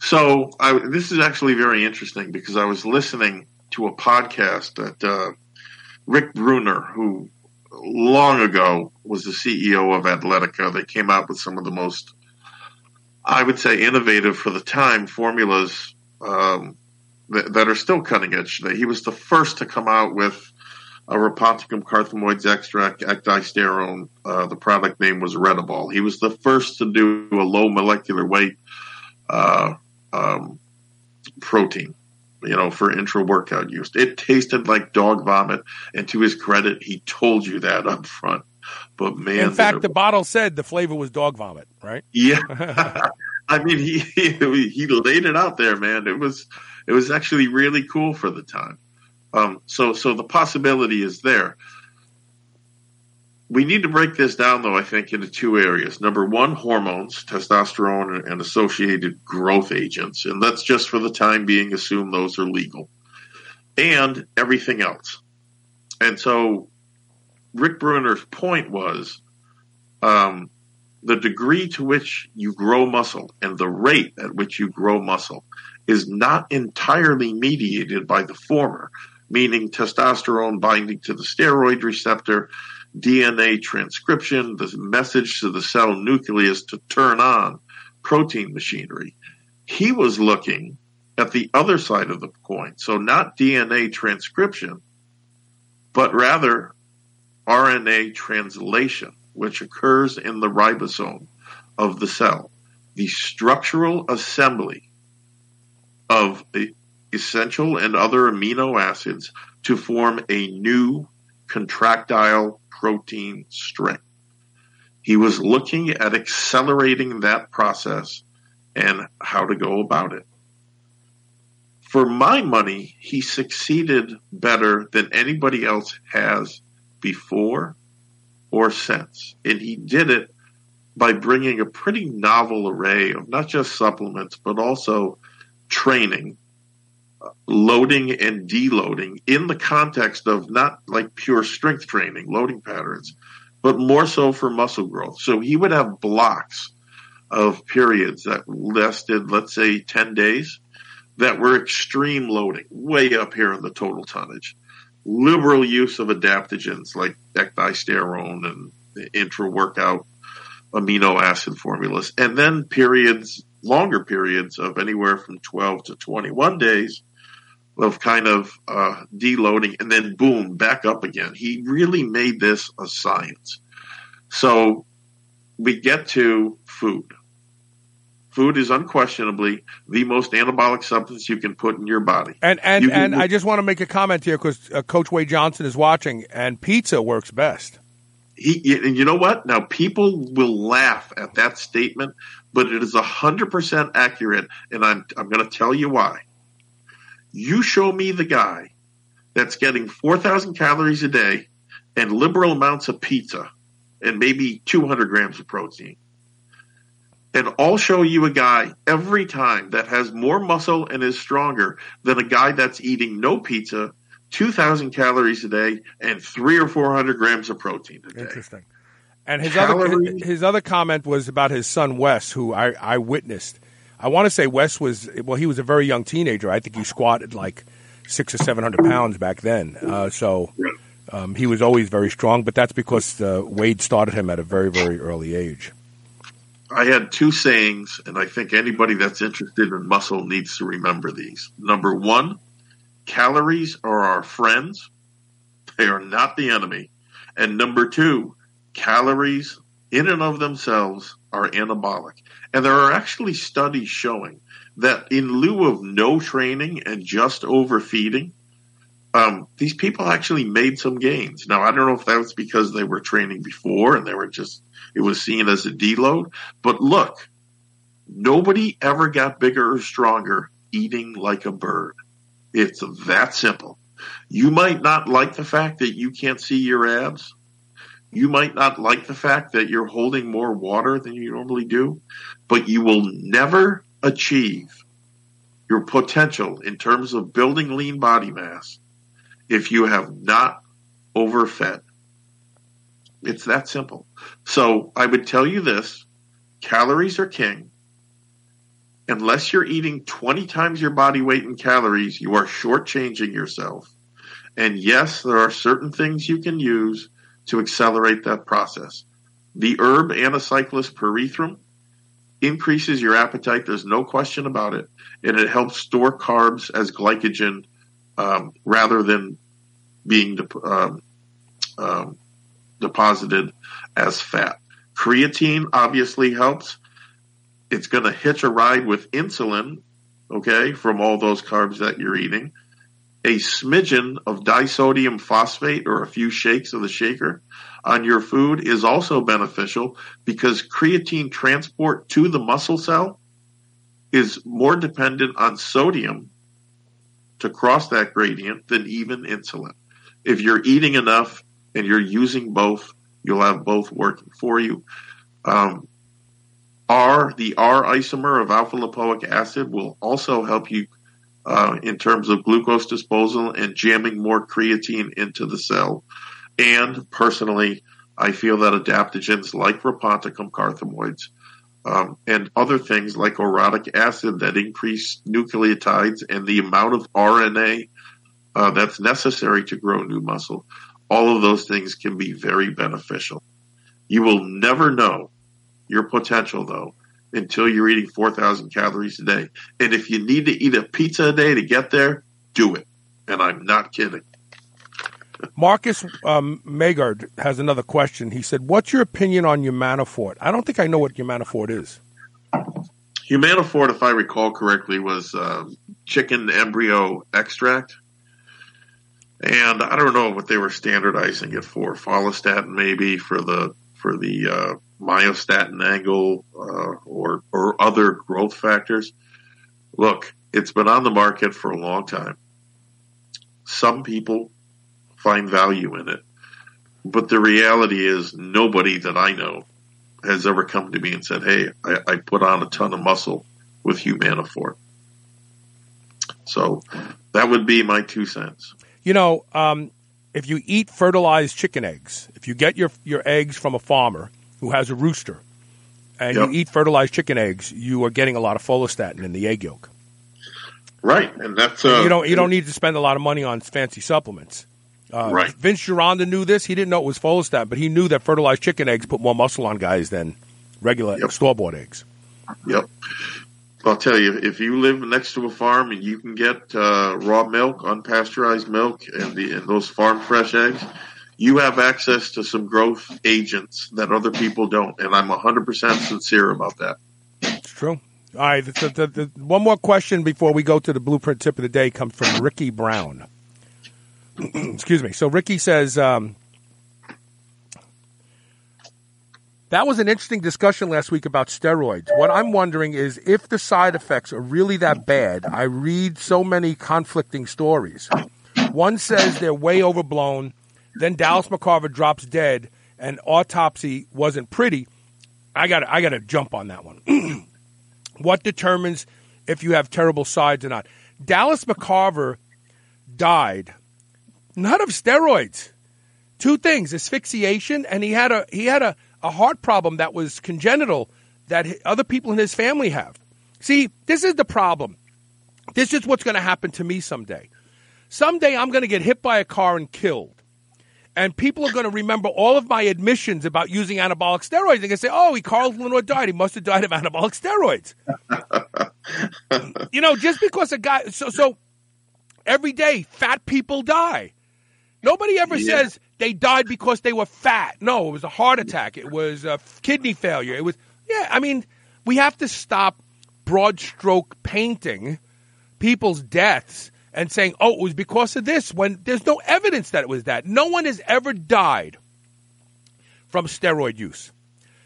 So I, this is actually very interesting because I was listening to a podcast that uh, Rick Bruner, who long ago was the CEO of Atletica, they came out with some of the most, I would say, innovative for the time formulas um, that, that are still cutting edge today. He was the first to come out with a Rhaponticum carthamoides extract, ecdysterone. Uh, the product name was Retabol. He was the first to do a low molecular weight uh, um, protein, you know, for intra workout use. It tasted like dog vomit, and to his credit, he told you that up front. But man, in fact, the bottle said the flavor was dog vomit, right? Yeah, I mean, he, he he laid it out there, man. It was it was actually really cool for the time. Um, so so the possibility is there. We need to break this down, though. I think into two areas. Number one, hormones, testosterone, and associated growth agents, and let's just for the time being assume those are legal, and everything else. And so Rick Bruner's point was um, the degree to which you grow muscle and the rate at which you grow muscle is not entirely mediated by the former, meaning testosterone binding to the steroid receptor, DNA transcription, the message to the cell nucleus to turn on protein machinery. He was looking at the other side of the coin. So, not DNA transcription, but rather RNA translation, which occurs in the ribosome of the cell, the structural assembly of essential and other amino acids to form a new contractile protein string. He was looking at accelerating that process and how to go about it. For my money, he succeeded better than anybody else has before or since. And he did it by bringing a pretty novel array of not just supplements, but also training, loading and deloading in the context of not like pure strength training, loading patterns, but more so for muscle growth. So he would have blocks of periods that lasted, let's say, 10 days that were extreme loading, way up here in the total tonnage liberal use of adaptogens like ecdysterone and intra workout amino acid formulas, and then periods, longer periods of anywhere from 12 to 21 days of kind of uh, deloading, and then boom, back up again. He really made this a science. So we get to food. Food is unquestionably the most anabolic substance you can put in your body. And and, and I just want to make a comment here because uh, Coach Wade Johnson is watching, and pizza works best. He, and you know what? Now people will laugh at that statement, but it is hundred percent accurate, and I'm I'm going to tell you why. You show me the guy that's getting four thousand calories a day and liberal amounts of pizza and maybe two hundred grams of protein and I'll show you a guy every time that has more muscle and is stronger than a guy that's eating no pizza, 2,000 calories a day, and three or 400 grams of protein a day. Interesting. And his other his other comment was about his son Wes, who I, I witnessed. I want to say Wes was well, he was a very young teenager. I think he squatted like six or seven hundred pounds back then. Uh, so um, he was always very strong, but that's because uh, Wade started him at a very very early age. I had two sayings, and I think anybody that's interested in muscle needs to remember these. Number one, calories are our friends, they are not the enemy. And number two, calories in and of themselves are anabolic. And there are actually studies showing that in lieu of no training and just overfeeding, um, these people actually made some gains. Now, I don't know if that was because they were training before and they were just it was seen as a deload. But look, nobody ever got bigger or stronger eating like a bird. It's that simple. You might not like the fact that you can't see your abs. You might not like the fact that you're holding more water than you normally do, but you will never achieve your potential in terms of building lean body mass if you have not overfed. It's that simple. So I would tell you this calories are king. Unless you're eating 20 times your body weight in calories, you are shortchanging yourself. And yes, there are certain things you can use to accelerate that process. The herb Anacyclus pyrethrum increases your appetite. There's no question about it, and it helps store carbs as glycogen um, rather than being de- um, um, deposited as fat. Creatine obviously helps. It's going to hitch a ride with insulin, okay, from all those carbs that you're eating. A smidgen of disodium phosphate or a few shakes of the shaker on your food is also beneficial because creatine transport to the muscle cell is more dependent on sodium to cross that gradient than even insulin. If you're eating enough and you're using both, you'll have both working for you. Um, R, the R isomer of alpha lipoic acid will also help you uh, in terms of glucose disposal and jamming more creatine into the cell. And personally, I feel that adaptogens like Rhaponticum carthamoides um, and other things like orotic acid that increase nucleotides and the amount of RNA uh, that's necessary to grow new muscle, all of those things can be very beneficial. You will never know your potential though until you're eating 4,000 calories a day. And if you need to eat a pizza a day to get there, do it. And I'm not kidding. Marcus um, Magard has another question. He said, "What's your opinion on Humanofort?" I don't think I know what Humanofort is. Humanofort, if I recall correctly, was uh, chicken embryo extract, and I don't know what they were standardizing it for. Follistatin, maybe for the for the uh, myostatin angle uh, or or other growth factors. Look, it's been on the market for a long time. Some people find value in it, but the reality is nobody that I know has ever come to me and said, "Hey, I, I put on a ton of muscle with Humanofort." So that would be my two cents. You know, um, if you eat fertilized chicken eggs, if you get your your eggs from a farmer who has a rooster, and Yep. you eat fertilized chicken eggs, you are getting a lot of follistatin in the egg yolk. Right, and that's uh, you don't you don't need to spend a lot of money on fancy supplements. Uh, Right. Vince Gironda knew this. He didn't know it was follistatin, but he knew that fertilized chicken eggs put more muscle on guys than regular Yep. store bought eggs. Yep. I'll tell you, if you live next to a farm and you can get uh, raw milk, unpasteurized milk, and, the, and those farm fresh eggs, you have access to some growth agents that other people don't. And I'm 100% sincere about that. It's true. All right. The, the, the, one more question before we go to the blueprint tip of the day comes from Ricky Brown. Excuse me. So Ricky says um, that was an interesting discussion last week about steroids. What I'm wondering is if the side effects are really that bad. I read so many conflicting stories. One says they're way overblown. Then Dallas McCarver drops dead, and autopsy wasn't pretty. I got I got to jump on that one. what determines if you have terrible sides or not? Dallas McCarver died not of steroids. Two things: asphyxiation, and he had a he had a, a heart problem that was congenital that other people in his family have. See, this is the problem. This is what's going to happen to me someday. Someday I'm going to get hit by a car and killed. And people are going to remember all of my admissions about using anabolic steroids. They're going to say, oh, he Carl Lanore died. He must have died of anabolic steroids. you know, just because a guy, so, so every day fat people die. Nobody ever Yeah. says they died because they were fat. No, it was a heart attack. It was a kidney failure. It was, yeah, I mean, we have to stop broad stroke painting people's deaths and saying, oh, it was because of this when there's no evidence that it was that. No one has ever died from steroid use.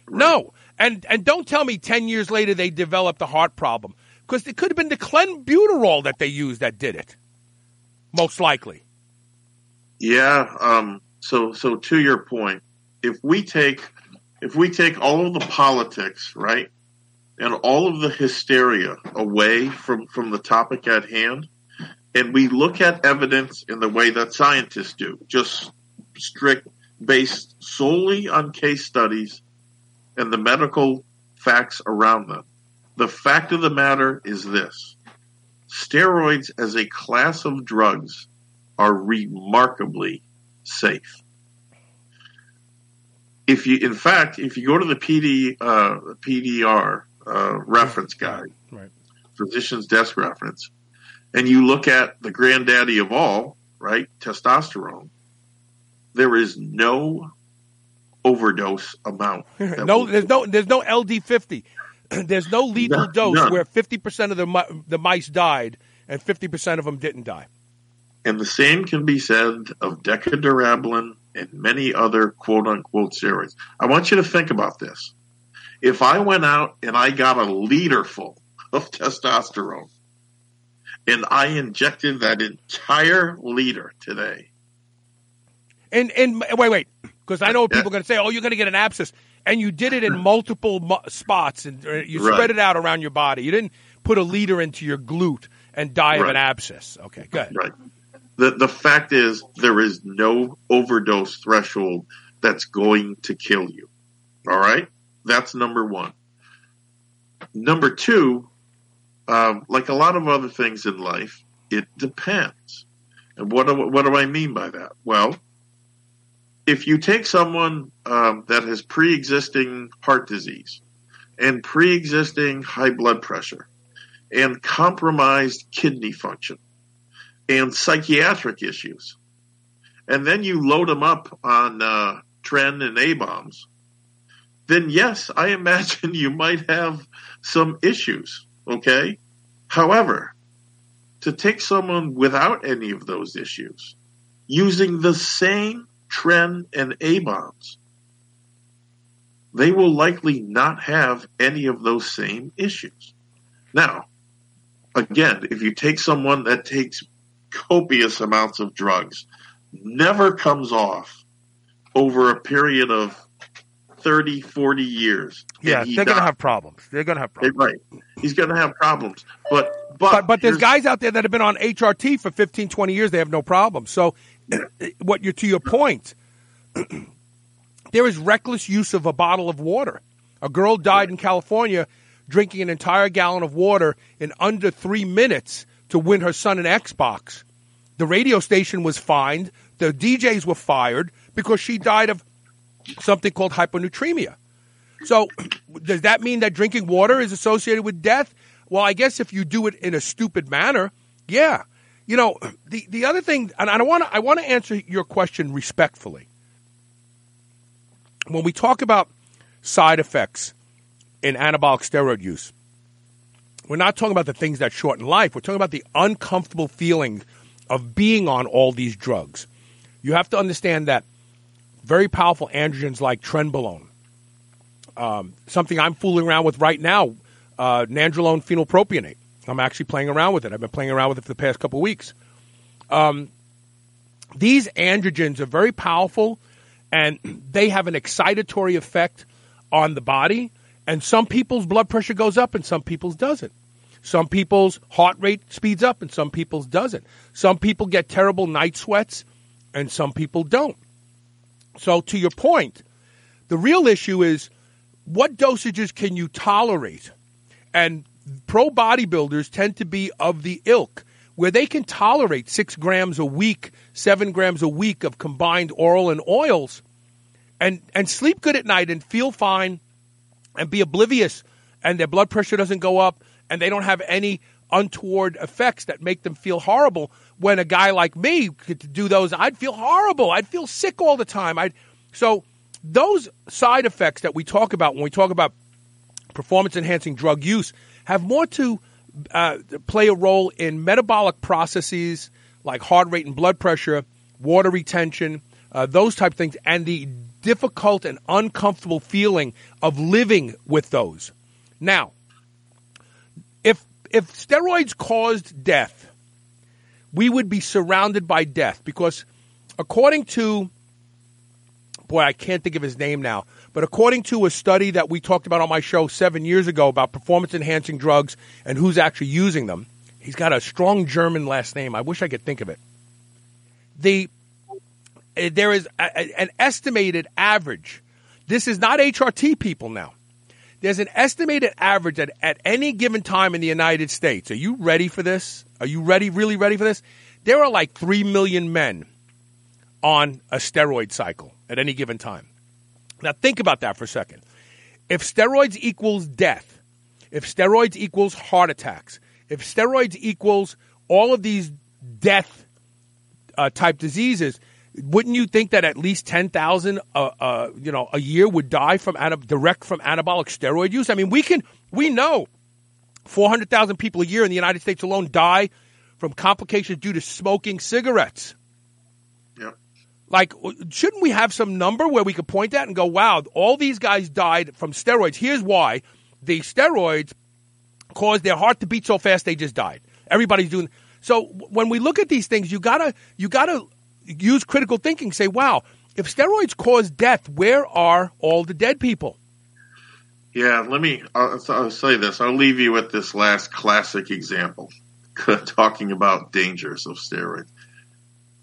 No. And, and don't tell me 10 years later they developed a heart problem because it could have been the clenbuterol that they used that did it. Most likely. Yeah. Um, so, so to your point, if we take, if we take all of the politics, right, and all of the hysteria away from, from the topic at hand, and we look at evidence in the way that scientists do, just strict, based solely on case studies and the medical facts around them. The fact of the matter is this steroids as a class of drugs are remarkably safe. If you, in fact, if you go to the PD, uh, PDR uh, reference guide, Right. physician's desk reference, and you look at the granddaddy of all, right, testosterone, there is no overdose amount. No, there's no there's no LD fifty. there's no lethal dose none. where fifty percent of the the mice died and fifty percent of them didn't die. And the same can be said of Deca-Durabolin and many other quote unquote steroids. I want you to think about this. If I went out and I got a liter full of testosterone and I injected that entire liter today, And and wait wait because I know Yeah. people are going to say, oh, you're going to get an abscess, and you did it in multiple mu- spots and uh, you Right. spread it out around your body. You didn't put a liter into your glute and die of an abscess. Okay, good. right? The the fact is there is no overdose threshold that's going to kill you. All right? That's number one. Number two, um, like a lot of other things in life, it depends. And what do, what do I mean by that? Well, if you take someone um, that has pre-existing heart disease and pre-existing high blood pressure and compromised kidney function and psychiatric issues, and then you load them up on uh, Tren and A bombs, then yes, I imagine you might have some issues. Okay. However, to take someone without any of those issues, using the same Tren and A bombs, they will likely not have any of those same issues. Now, again, if you take someone that takes copious amounts of drugs, never comes off over a period of 30, 40 years. Yeah, they're going to have problems. They're going to have problems. Right. He's going to have problems. But, but, But but there's guys out there that have been on HRT for 15, 20 years. They have no problem. So, what you're to your point, there is reckless use of a bottle of water. A girl died in California drinking an entire gallon of water in under three minutes to win her son an Xbox. The radio station was fined. The DJs were fired because she died of something called hyponatremia. So, does that mean that drinking water is associated with death? Well, I guess if you do it in a stupid manner, yeah. You know, the the other thing, and I want to I want to answer your question respectfully. When we talk about side effects in anabolic steroid use, we're not talking about the things that shorten life. We're talking about the uncomfortable feeling of being on all these drugs. You have to understand that very powerful androgens like trenbolone, um, something I'm fooling around with right now, uh, nandrolone phenylpropionate. I'm actually playing around with it. I've been playing around with it for the past couple weeks. Um, these androgens are very powerful, and they have an excitatory effect on the body. And some people's blood pressure goes up, and some people's doesn't. Some people's heart rate speeds up, and some people's doesn't. Some people get terrible night sweats, and some people don't. So, to your point, the real issue is what dosages can you tolerate? And pro bodybuilders tend to be of the ilk where they can tolerate six grams a week, seven grams a week of combined oral and oils and, and sleep good at night and feel fine and be oblivious and their blood pressure doesn't go up and they don't have any untoward effects that make them feel horrible when a guy like me could do those i'd feel horrible. I'd feel sick all the time. I'd so those side effects that we talk about when we talk about performance enhancing drug use have more to uh, play a role in metabolic processes like heart rate and blood pressure water retention uh, those type of things and the difficult and uncomfortable feeling of living with those. Now if if steroids caused death, we would be surrounded by death because according to boy, I can't think of his name now, but according to a study that we talked about on my show 7 years ago about performance enhancing drugs and who's actually using them. He's got a strong German last name. I wish I could think of it. The uh, there is a- an estimated average. This is not HRT people now there's an estimated average at, at any given time in the United States. Are you ready for this? Are you ready, really ready for this? There are like 3 million men on a steroid cycle at any given time. Now, think about that for a second. If steroids equals death, if steroids equals heart attacks, if steroids equals all of these death uh, type diseases, wouldn't you think that at least ten thousand, uh, uh, you know, a year would die from direct from anabolic steroid use? I mean, we can we know four hundred thousand people a year in the United States alone die from complications due to smoking cigarettes. Yep. Like, shouldn't we have some number where we could point at and go, "Wow, all these guys died from steroids. Here's why: the steroids caused their heart to beat so fast they just died." Everybody's doing. So when we look at these things, you gotta you gotta use critical thinking. Say, wow, if steroids cause death, where are all the dead people? Yeah, let me. I'll, I'll say this. I'll leave you with this last classic example, talking about dangers of steroids.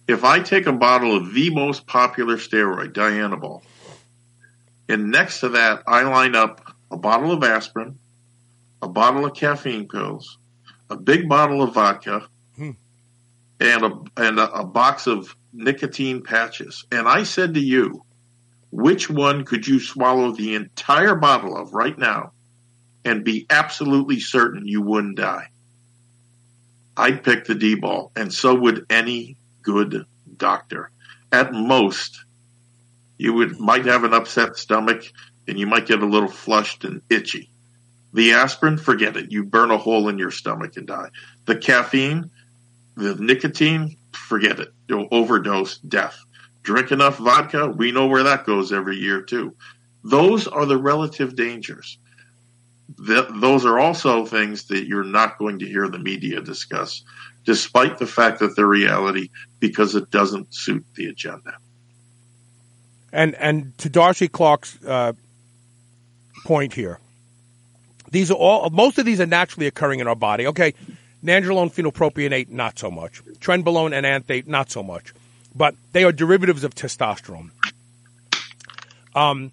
If I take a bottle of the most popular steroid, Dianabol, and next to that I line up a bottle of aspirin, a bottle of caffeine pills, a big bottle of vodka, hmm. and a and a, a box of nicotine patches. And I said to you, which one could you swallow the entire bottle of right now and be absolutely certain you wouldn't die? I'd pick the D-bol, and so would any good doctor. At most, you would might have an upset stomach and you might get a little flushed and itchy. The aspirin, forget it. You burn a hole in your stomach and die. The caffeine, the nicotine, forget it. You'll overdose, death. Drink enough vodka, we know where that goes every year too. Those are the relative dangers. those are also things that you're not going to hear the media discuss, despite the fact that they're reality, because it doesn't suit the agenda. And and to Darcy Clark's uh, point here, these are all most of these are naturally occurring in our body. Okay, Nandrolone phenylpropionate, not so much. Trenbolone enanthate, not so much. But they are derivatives of testosterone. Um,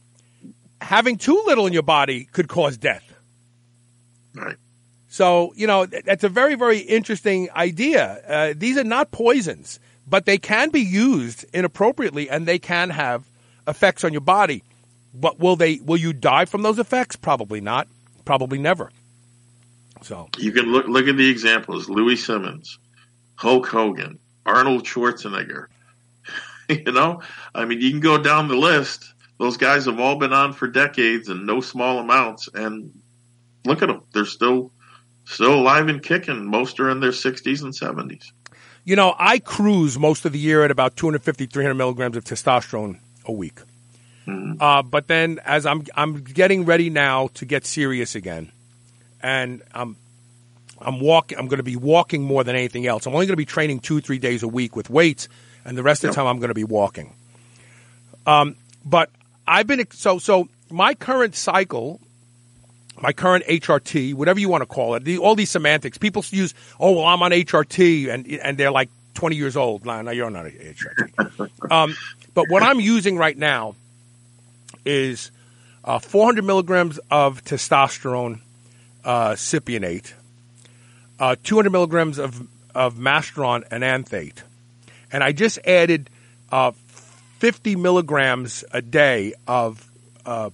having too little in your body could cause death. Right. So, you know, that's a very, very interesting idea. Uh, these are not poisons, but they can be used inappropriately and they can have effects on your body. But will they will you die from those effects? Probably not. Probably never. So you can look look at the examples: Louie Simmons, Hulk Hogan, Arnold Schwarzenegger. you know, I mean, you can go down the list. Those guys have all been on for decades and no small amounts. And look at them; they're still still alive and kicking. Most are in their sixties and seventies. You know, I cruise most of the year at about 250, 300 milligrams of testosterone a week. Mm-hmm. Uh, but then, as I'm I'm getting ready now to get serious again, and I'm I'm walking. I'm going to be walking more than anything else. I'm only going to be training two, three days a week with weights, and the rest of the time I'm going to be walking. Um, but I've been so so. My current cycle, my current HRT, whatever you want to call it, the, all these semantics. People use, oh well, I'm on HRT, and and they're like 20 years old. No, no you're not HRT. um, but what I'm using right now is uh, 400 milligrams of testosterone uh, cypionate, uh, 200 milligrams of, of masteron enanthate. And I just added uh, 50 milligrams a day of, uh,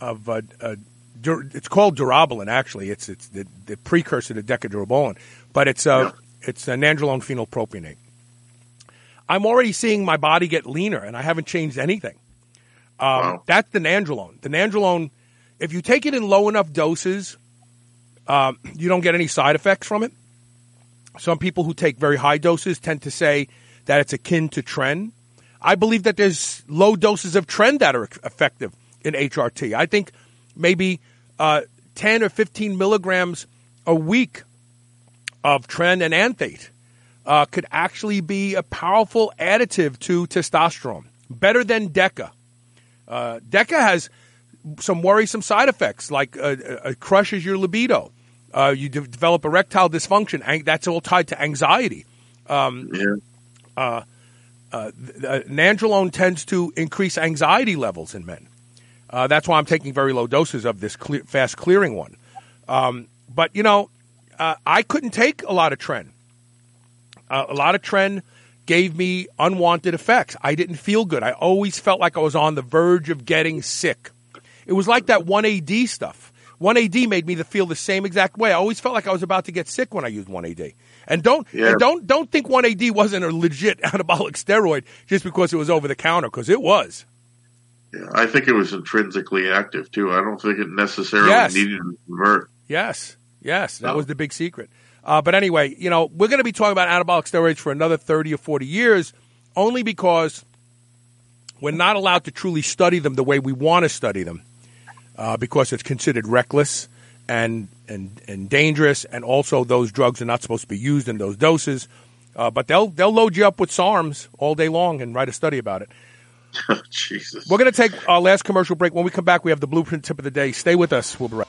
of uh, uh, it's called durabolin, actually. It's, it's the, the precursor to Deca-Durabolin, but it's, uh, it's a nandrolone phenylpropionate. I'm already seeing my body get leaner, and I haven't changed anything. Um, wow. That's the nandrolone. The nandrolone if you take it in low enough doses, um, you don't get any side effects from it. Some people who take very high doses tend to say that it's akin to tren. I believe that there's low doses of tren that are effective in HRT. I think maybe uh, 10 or 15 milligrams a week of tren enanthate uh, could actually be a powerful additive to testosterone, better than DECA. Uh, DECA has some worrisome side effects, like uh, uh, crushes your libido. Uh, you de- develop erectile dysfunction. Ang- that's all tied to anxiety. Um, yeah. Uh, uh, nandrolone tends to increase anxiety levels in men. Uh, that's why I'm taking very low doses of this clear, fast clearing one. Um, but you know, uh, I couldn't take a lot of tren. Uh, a lot of tren gave me unwanted effects. I didn't feel good. I always felt like I was on the verge of getting sick. It was like that 1AD stuff 1AD made me to feel the same exact way. I always felt like I was about to get sick when I used 1AD. And don't Yeah. and don't don't think 1AD wasn't a legit anabolic steroid just because it was over the counter because it was. Yeah, I think it was intrinsically active too. I don't think it necessarily Yes. needed to convert. Yes, yes, that No. was the big secret. Uh, but anyway, you know, we're going to be talking about anabolic steroids for another 30 or 40 years only because we're not allowed to truly study them the way we want to study them uh, because it's considered reckless and, and, and dangerous, and also those drugs are not supposed to be used in those doses. Uh, but they'll, they'll load you up with SARMs all day long and write a study about it. Jesus. We're going to take our last commercial break. When we come back, we have the blueprint tip of the day. Stay with us. We'll be right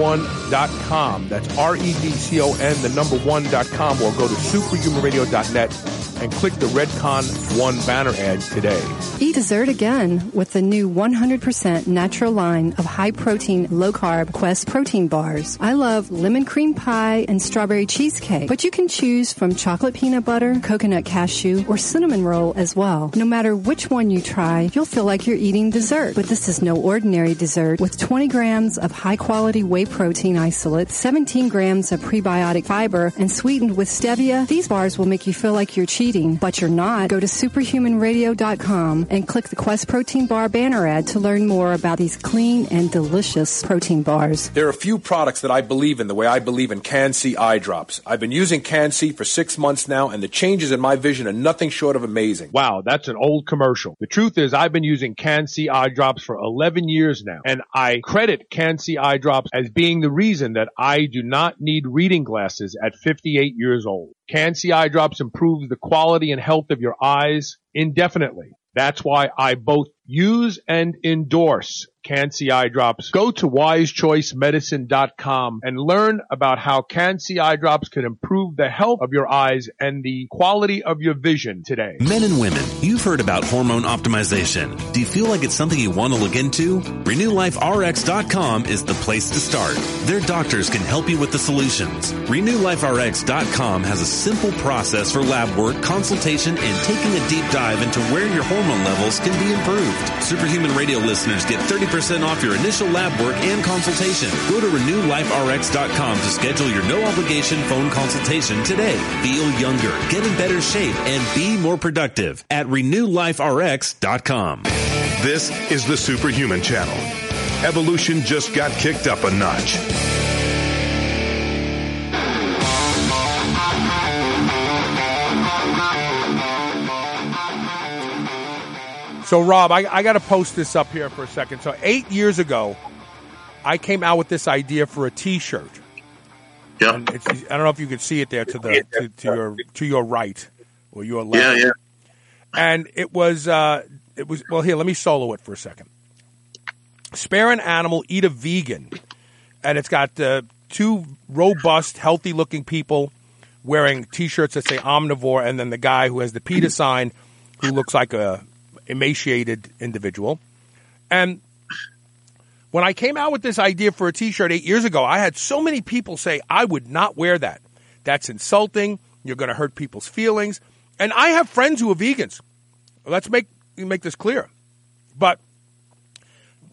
redcon1.com. That's R-E-D-C-O-N, the number one.com, or go to superhumanradio.net and click the Redcon One banner ad today. Eat dessert again with the new 100% natural line of high protein, low carb Quest protein bars. I love lemon cream pie and strawberry cheesecake, but you can choose from chocolate peanut butter, coconut cashew, or cinnamon roll as well. No matter which one you try, you'll feel like you're eating dessert. But this is no ordinary dessert with 20 grams of high quality whey protein isolate, 17 grams of prebiotic fiber, and sweetened with stevia. These bars will make you feel like you're cheating, but you're not. Go to superhumanradio.com and click the Quest Protein Bar banner ad to learn more about these clean and delicious protein bars. There are a few products that I believe in the way I believe in Can-C eye drops. I've been using Can-C for six months now, and the changes in my vision are nothing short of amazing. Wow, that's an old commercial. The truth is I've been using Can-C eye drops for 11 years now, and I credit Can-C eye drops as being the reason that I do not need reading glasses at 58 years old. Can-C eye drops improves the quality and health of your eyes indefinitely. That's why I both use and endorse Can-C eye drops. Go to wisechoicemedicine.com and learn about how Can-C eye drops can improve the health of your eyes and the quality of your vision today. Men and women, you've heard about hormone optimization. Do you feel like it's something you want to look into? RenewLifeRx.com is the place to start. Their doctors can help you with the solutions. RenewLifeRx.com has a simple process for lab work, consultation, and taking a deep dive into where your hormone levels can be improved. Superhuman Radio listeners get 30% off your initial lab work and consultation. Go to RenewLifeRx.com to schedule your no obligation phone consultation today. Feel younger, get in better shape, and be more productive at RenewLifeRx.com. This is the Superhuman Channel. Evolution just got kicked up a notch. So, Rob, I, I got to post this up here for a second. So, eight years ago, I came out with this idea for a T-shirt. Yeah. And it's, I don't know if you can see it there to the to, to your to your right or your left. Yeah, yeah. And it was uh, it was well. Here, let me solo it for a second. Spare an animal, eat a vegan, and it's got uh, two robust, healthy-looking people wearing T-shirts that say omnivore, and then the guy who has the PETA sign, who looks like a emaciated individual. And when I came out with this idea for a T-shirt eight years ago, I had so many people say I would not wear that. That's insulting. You're going to hurt people's feelings. And I have friends who are vegans. Let's make make this clear. But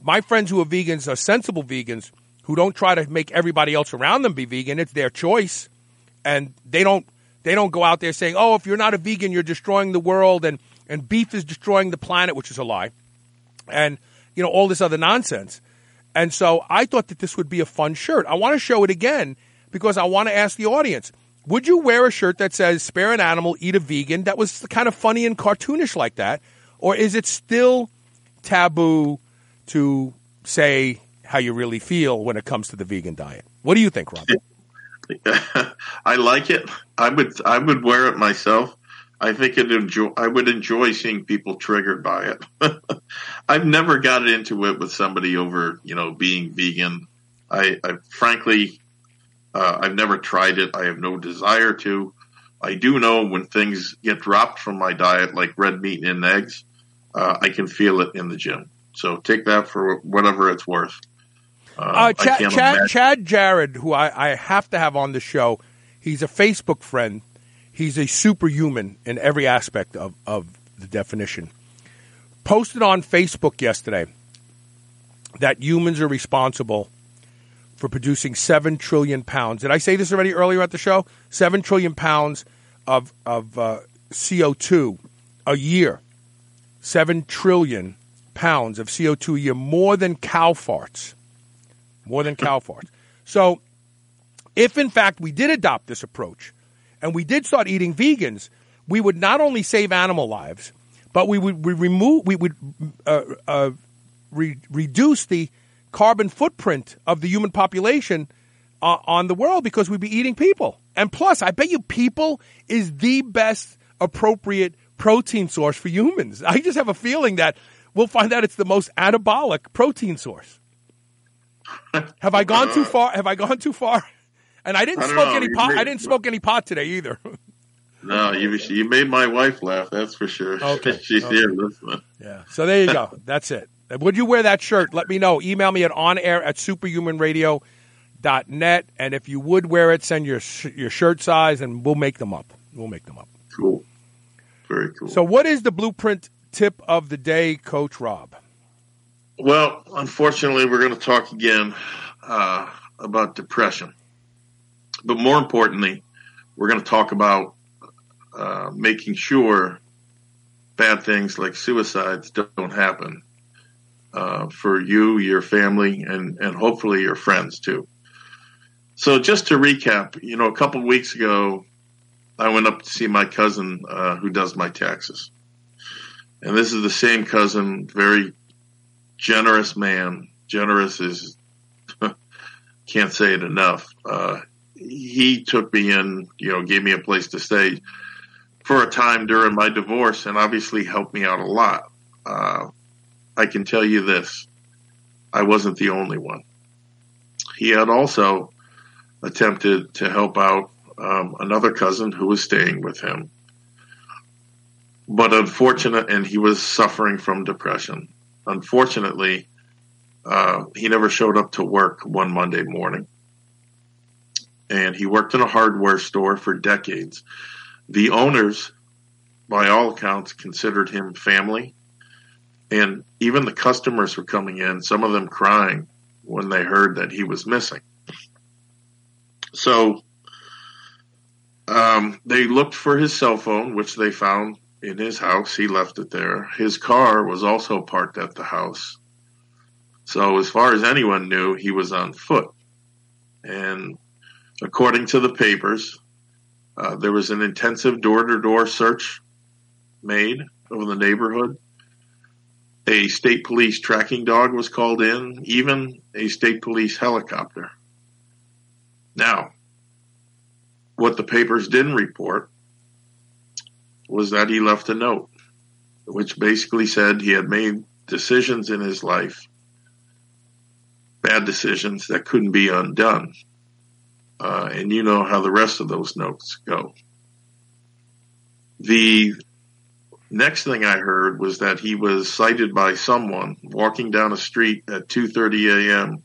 my friends who are vegans are sensible vegans who don't try to make everybody else around them be vegan. It's their choice, and they don't they don't go out there saying, "Oh, if you're not a vegan, you're destroying the world," and and beef is destroying the planet, which is a lie. and you know all this other nonsense. And so I thought that this would be a fun shirt. I want to show it again because I want to ask the audience: Would you wear a shirt that says "Spare an animal, eat a vegan"? That was kind of funny and cartoonish like that, or is it still taboo to say how you really feel when it comes to the vegan diet? What do you think, Rob? I like it. I would I would wear it myself. I think it enjoy. I would enjoy seeing people triggered by it. I've never got into it with somebody over, you know, being vegan. I, I frankly, uh, I've never tried it. I have no desire to. I do know when things get dropped from my diet, like red meat and eggs, uh, I can feel it in the gym. So take that for whatever it's worth. Uh, uh Chad, Chad, Chad Jared, who I, I have to have on the show, he's a Facebook friend he's a superhuman in every aspect of, of the definition. Posted on Facebook yesterday that humans are responsible for producing 7 trillion pounds. Did I say this already earlier at the show? 7 trillion pounds of, of uh, CO2 a year. 7 trillion pounds of CO2 a year, more than cow farts. More than cow farts. So, if in fact we did adopt this approach, and we did start eating vegans, we would not only save animal lives, but we would we remove we would uh, uh, re- reduce the carbon footprint of the human population uh, on the world because we'd be eating people. And plus, I bet you people is the best appropriate protein source for humans. I just have a feeling that we'll find out it's the most anabolic protein source. have I gone too far? Have I gone too far? And I didn't I smoke know. any pot. I didn't smoke any pot today either. no, you you made my wife laugh. That's for sure. Okay, she's okay. here listening. Yeah. So there you go. That's it. Would you wear that shirt? Let me know. Email me at onair at superhumanradio.net. And if you would wear it, send your your shirt size, and we'll make them up. We'll make them up. Cool. Very cool. So, what is the blueprint tip of the day, Coach Rob? Well, unfortunately, we're going to talk again uh, about depression. But more importantly, we're going to talk about uh, making sure bad things like suicides don't happen uh, for you, your family, and, and hopefully your friends too. So just to recap, you know, a couple weeks ago, I went up to see my cousin uh, who does my taxes. And this is the same cousin, very generous man. Generous is, can't say it enough. Uh, he took me in, you know, gave me a place to stay for a time during my divorce and obviously helped me out a lot. Uh, I can tell you this. I wasn't the only one. He had also attempted to help out um, another cousin who was staying with him. But unfortunate, and he was suffering from depression. Unfortunately, uh, he never showed up to work one Monday morning and he worked in a hardware store for decades. The owners, by all accounts, considered him family, and even the customers were coming in, some of them crying when they heard that he was missing. So um, they looked for his cell phone, which they found in his house. He left it there. His car was also parked at the house. So, as far as anyone knew, he was on foot. And According to the papers, uh, there was an intensive door to door search made over the neighborhood. A state police tracking dog was called in, even a state police helicopter. Now, what the papers didn't report was that he left a note, which basically said he had made decisions in his life, bad decisions that couldn't be undone. Uh, and you know how the rest of those notes go. The next thing I heard was that he was sighted by someone walking down a street at 2:30 a.m.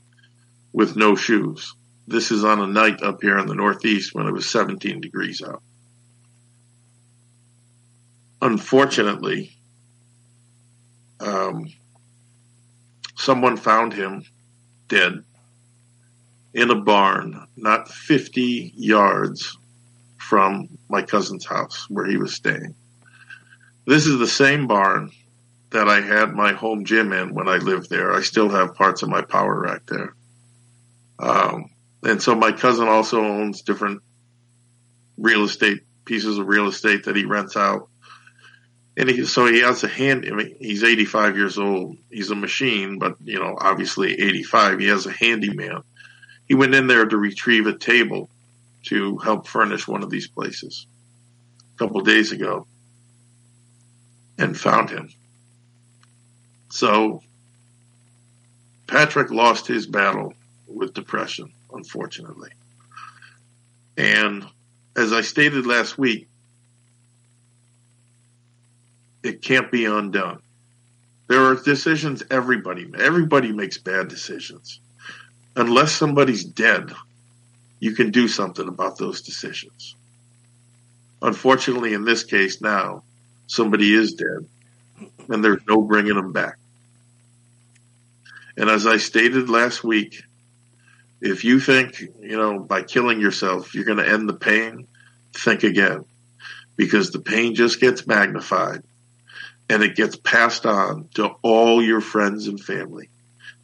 with no shoes. This is on a night up here in the Northeast when it was 17 degrees out. Unfortunately, um, someone found him dead in a barn, not 50 yards from my cousin's house where he was staying. This is the same barn that I had my home gym in when I lived there. I still have parts of my power rack there. Um, and so my cousin also owns different real estate pieces of real estate that he rents out. And he, so he has a hand, I mean, he's 85 years old. He's a machine, but you know, obviously 85, he has a handyman. He went in there to retrieve a table to help furnish one of these places a couple days ago and found him. So Patrick lost his battle with depression, unfortunately. And as I stated last week, it can't be undone. There are decisions everybody everybody makes bad decisions. Unless somebody's dead, you can do something about those decisions. Unfortunately, in this case now, somebody is dead, and there's no bringing them back. And as I stated last week, if you think, you know, by killing yourself, you're going to end the pain, think again because the pain just gets magnified and it gets passed on to all your friends and family.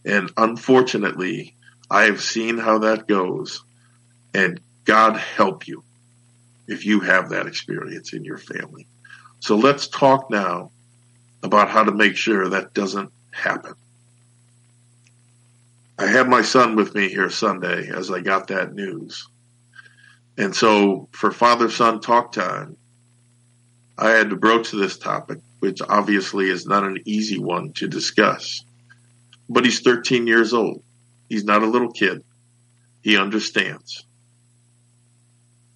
And unfortunately, I have seen how that goes and God help you if you have that experience in your family. So let's talk now about how to make sure that doesn't happen. I had my son with me here Sunday as I got that news. And so for father son talk time, I had to broach this topic, which obviously is not an easy one to discuss. But he's 13 years old. He's not a little kid. He understands.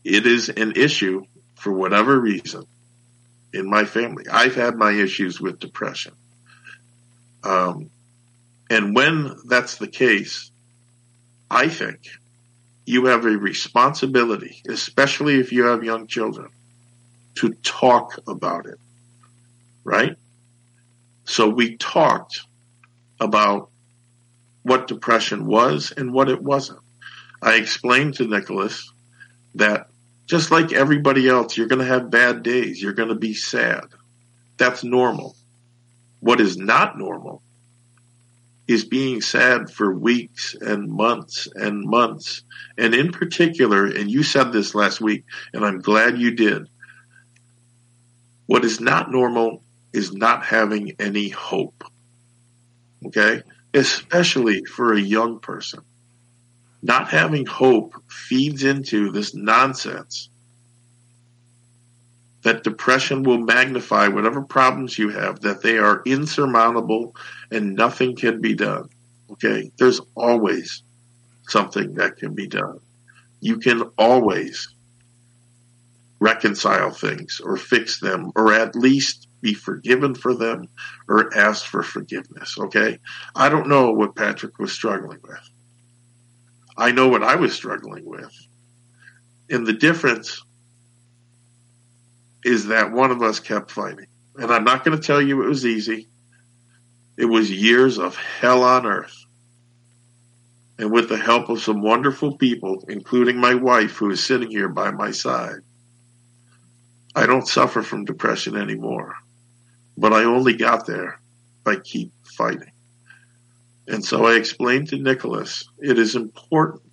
It is an issue for whatever reason in my family. I've had my issues with depression. Um, and when that's the case, I think you have a responsibility, especially if you have young children, to talk about it. Right? So we talked about what depression was and what it wasn't. I explained to Nicholas that just like everybody else, you're going to have bad days. You're going to be sad. That's normal. What is not normal is being sad for weeks and months and months. And in particular, and you said this last week, and I'm glad you did. What is not normal is not having any hope. Okay? Especially for a young person. Not having hope feeds into this nonsense that depression will magnify whatever problems you have, that they are insurmountable and nothing can be done. Okay. There's always something that can be done. You can always reconcile things or fix them or at least be forgiven for them or ask for forgiveness. Okay. I don't know what Patrick was struggling with. I know what I was struggling with. And the difference is that one of us kept fighting. And I'm not going to tell you it was easy. It was years of hell on earth. And with the help of some wonderful people, including my wife, who is sitting here by my side, I don't suffer from depression anymore. But I only got there by keep fighting. And so I explained to Nicholas, it is important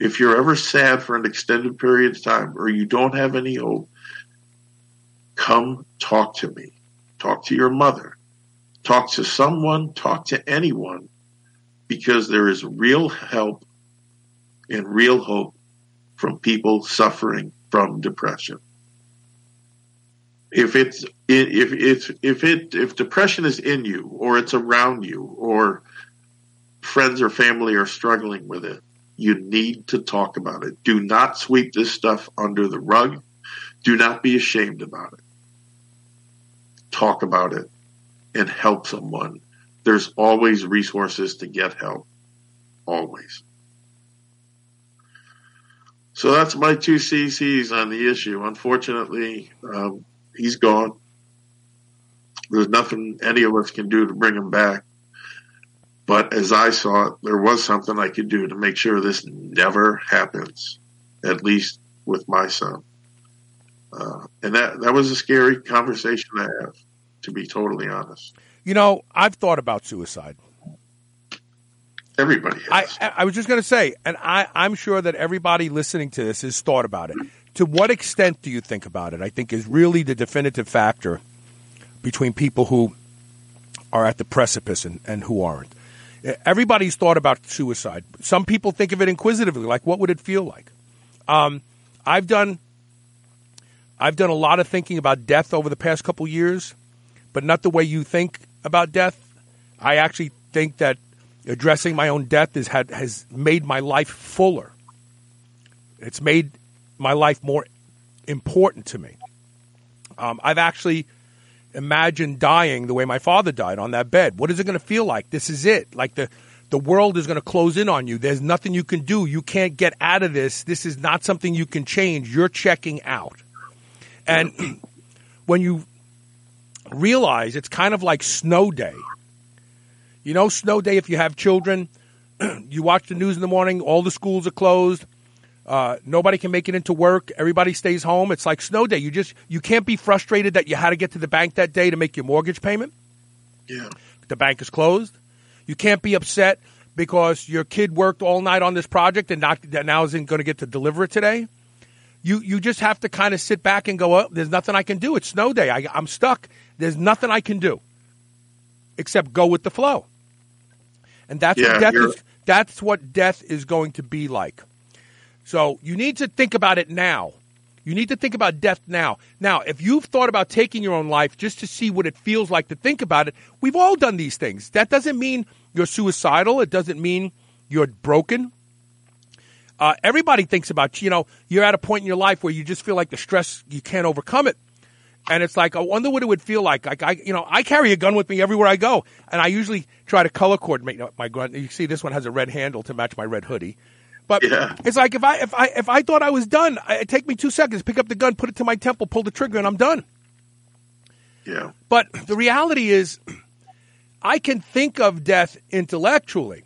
if you're ever sad for an extended period of time or you don't have any hope, come talk to me. Talk to your mother. Talk to someone, talk to anyone, because there is real help and real hope from people suffering from depression. If it's if it's if it if depression is in you or it's around you or friends or family are struggling with it, you need to talk about it. Do not sweep this stuff under the rug. Do not be ashamed about it. Talk about it and help someone. There's always resources to get help. Always. So that's my two CCs on the issue. Unfortunately, um, he's gone. There's nothing any of us can do to bring him back. But as I saw it, there was something I could do to make sure this never happens, at least with my son. Uh, and that, that was a scary conversation to have to be totally honest. You know, I've thought about suicide. Everybody has. I, I was just going to say, and I, I'm sure that everybody listening to this has thought about it. To what extent do you think about it? I think is really the definitive factor between people who are at the precipice and, and who aren't. Everybody's thought about suicide. Some people think of it inquisitively, like what would it feel like? Um, I've done I've done a lot of thinking about death over the past couple years, but not the way you think about death. I actually think that addressing my own death has had has made my life fuller. It's made my life more important to me. Um, I've actually imagined dying the way my father died on that bed. What is it going to feel like? This is it. Like the the world is going to close in on you. There's nothing you can do. You can't get out of this. This is not something you can change. You're checking out. And when you realize it's kind of like snow day. You know, snow day, if you have children, you watch the news in the morning, all the schools are closed. Uh, nobody can make it into work. Everybody stays home. It's like snow day. You just you can't be frustrated that you had to get to the bank that day to make your mortgage payment. Yeah. The bank is closed. You can't be upset because your kid worked all night on this project and not, that now isn't going to get to deliver it today. You you just have to kind of sit back and go, oh, there's nothing I can do. It's snow day. I, I'm stuck. There's nothing I can do except go with the flow. And that's Yeah, what death is. That's what death is going to be like. So you need to think about it now. You need to think about death now. Now, if you've thought about taking your own life just to see what it feels like to think about it, we've all done these things. That doesn't mean you're suicidal. It doesn't mean you're broken. Uh, everybody thinks about, you know, you're at a point in your life where you just feel like the stress, you can't overcome it. And it's like, I wonder what it would feel like. Like I, you know, I carry a gun with me everywhere I go, and I usually try to color coordinate my gun. You see, this one has a red handle to match my red hoodie. But Yeah. it's like if I if I if I thought I was done, it'd take me two seconds, pick up the gun, put it to my temple, pull the trigger, and I'm done. Yeah. But the reality is, I can think of death intellectually,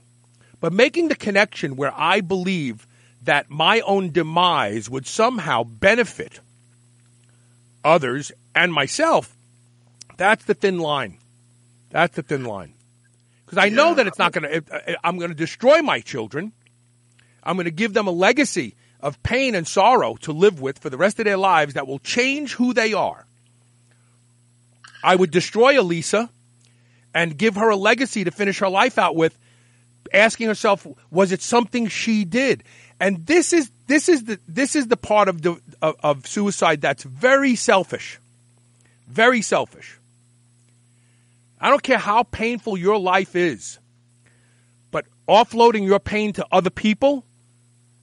but making the connection where I believe that my own demise would somehow benefit others and myself, that's the thin line. That's the thin line. Because I know that it's not going to, uh, I'm going to destroy my children. I'm going to give them a legacy of pain and sorrow to live with for the rest of their lives that will change who they are. I would destroy Elisa and give her a legacy to finish her life out with, asking herself, was it something she did? And this is this is the this is the part of the of, of suicide that's very selfish, very selfish. I don't care how painful your life is, but offloading your pain to other people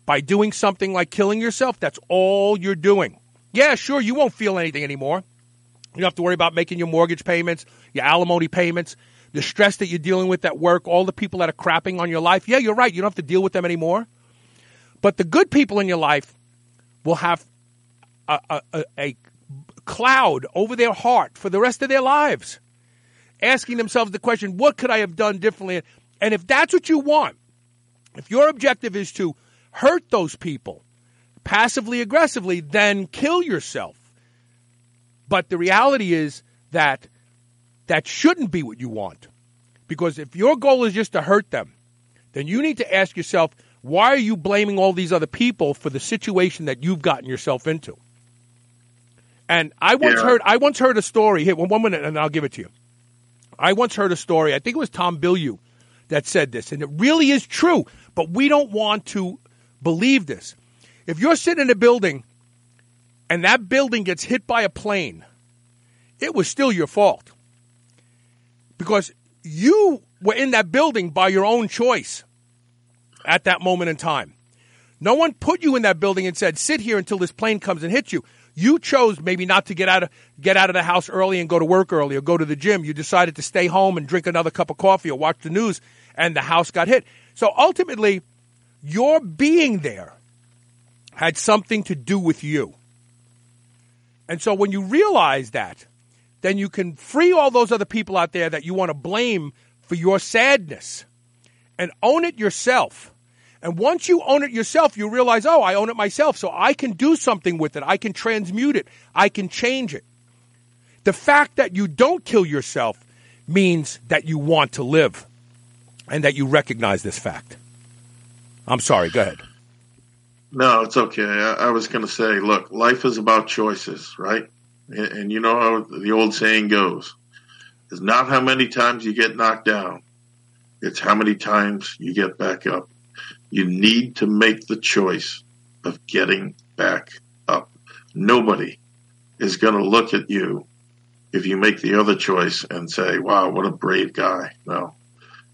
by doing something like killing yourself, that's all you're doing. Yeah, sure, you won't feel anything anymore. You don't have to worry about making your mortgage payments, your alimony payments, the stress that you're dealing with at work, all the people that are crapping on your life. Yeah, you're right. You don't have to deal with them anymore. But the good people in your life will have a, a, a, cloud over their heart for the rest of their lives, asking themselves the question, what could I have done differently? And if that's what you want, if your objective is to hurt those people passively aggressively, then kill yourself. But the reality is that that shouldn't be what you want. Because if your goal is just to hurt them, then you need to ask yourself, why are you blaming all these other people for the situation that you've gotten yourself into? And I once Yeah. heard I once heard a story. Here, one minute, and I'll give it to you. I once heard a story. I think it was Tom Bilyeu that said this, and it really is true. But we don't want to believe this. If you're sitting in a building and that building gets hit by a plane, it was still your fault because you were in that building by your own choice at that moment in time. No one put you in that building and said, "Sit here until this plane comes and hits you." You chose maybe not to get out of get out of the house early and go to work early or go to the gym. You decided to stay home and drink another cup of coffee or watch the news, and the house got hit. So ultimately, your being there had something to do with you. And so when you realize that, then you can free all those other people out there that you want to blame for your sadness and own it yourself. And once you own it yourself, you realize, oh, I own it myself, so I can do something with it. I can transmute it. I can change it. The fact that you don't kill yourself means that you want to live and that you recognize this fact. I'm sorry, go ahead. No, it's okay. I, I was going to say, look, life is about choices, right? And, and you know how the old saying goes it's not how many times you get knocked down, it's how many times you get back up. You need to make the choice of getting back up. Nobody is going to look at you if you make the other choice and say, wow, what a brave guy. No,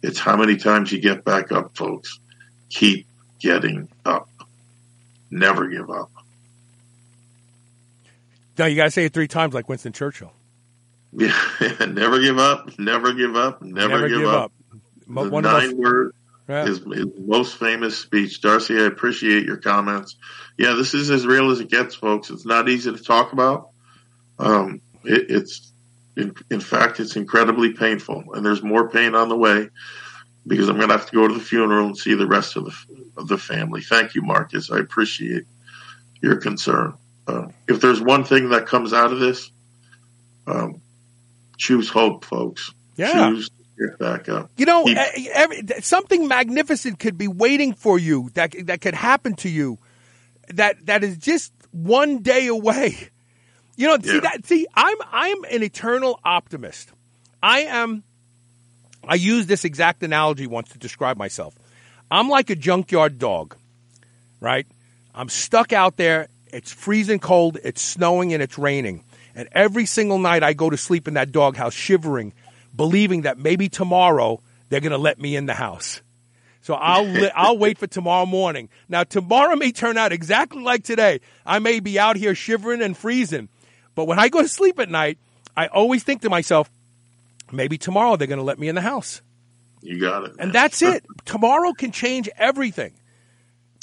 it's how many times you get back up, folks. Keep getting up. Never give up. No, you got to say it three times like Winston Churchill. Yeah, never give up, never give up, never, Never give, give up. up. Mo- The one nine word Yeah. his, his most famous speech. Darcy, I appreciate your comments. Yeah, this is as real as it gets, folks. It's not easy to talk about. Um, it, it's, in, in fact, it's incredibly painful, and there's more pain on the way because I'm going to have to go to the funeral and see the rest of the of the family. Thank you, Marcus. I appreciate your concern. Uh, if there's one thing that comes out of this, um, choose hope, folks. Yeah. Choose get back up. You know, Keep- every, something magnificent could be waiting for you that that could happen to you. That that is just one day away. You know, see that. See, I'm I'm an eternal optimist. I am. I used this exact analogy once to describe myself. I'm like a junkyard dog, right? I'm stuck out there. It's freezing cold. It's snowing and it's raining. And every single night I go to sleep in that doghouse shivering, believing that maybe tomorrow they're going to let me in the house. So I'll li- I'll wait for tomorrow morning. Now tomorrow may turn out exactly like today. I may be out here shivering and freezing, but when I go to sleep at night, I always think to myself, maybe tomorrow they're going to let me in the house. You got it. And that's it. Tomorrow can change everything.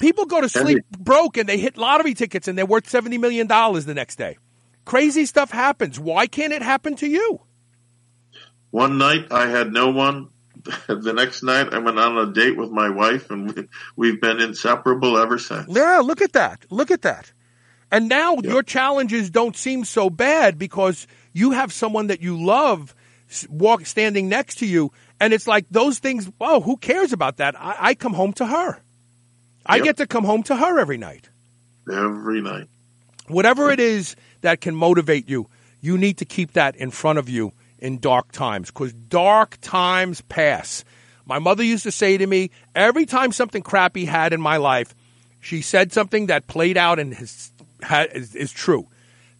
People go to sleep broke and they hit lottery tickets and they're worth $70 million the next day. Crazy stuff happens. Why can't it happen to you? One night I had no one. The next night I went on a date with my wife, and we, we've been inseparable ever since. Yeah, look at that. Look at that. And now your challenges don't seem so bad because you have someone that you love walk standing next to you and it's like those things, oh, who cares about that? I, I come home to her. I Yep. get to come home to her every night. Every night. whatever it is that can motivate you, you need to keep that in front of you in dark times because dark times pass. My mother used to say to me every time something crappy had in my life, she said something that played out and is, is true.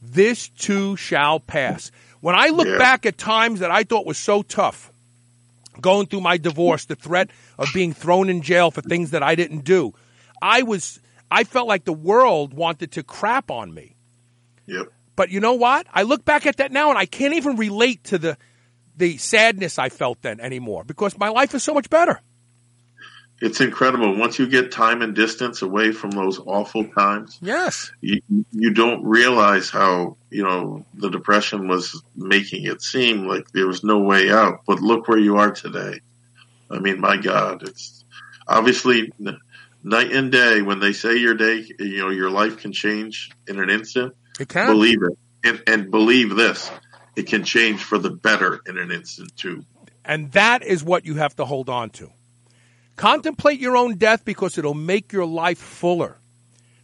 This too shall pass. When I look Yeah. back at times that I thought was so tough, going through my divorce, the threat of being thrown in jail for things that I didn't do, I was I felt like the world wanted to crap on me. Yep. But you know what? I look back at that now and I can't even relate to the the sadness I felt then anymore because my life is so much better. It's incredible. Once you get time and distance away from those awful times, Yes. you, you don't realize how, you know, the depression was making it seem like there was no way out. But look where you are today. I mean, my God, it's obviously night and day when they say your day, you know, your life can change in an instant. It can. Believe it. And, and believe this. It can change for the better in an instant too. And that is what you have to hold on to. Contemplate your own death because it'll make your life fuller.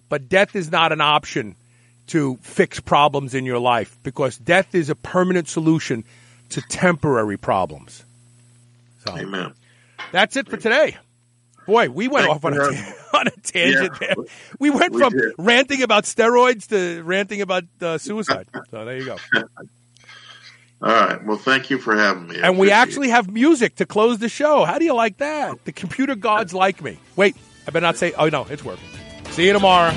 But death is not an option to fix problems in your life because death is a permanent solution to temporary problems. So Amen. that's it for today. Boy, we went Thank off on a, ta- on a tangent Yeah. there. We went We from did. ranting about steroids to ranting about uh, suicide. So there you go. All right. Well, thank you for having me. I And we actually have music to close the show. How do you like that? The computer gods like me. Wait, I better not say. Oh no, it's working. See you tomorrow.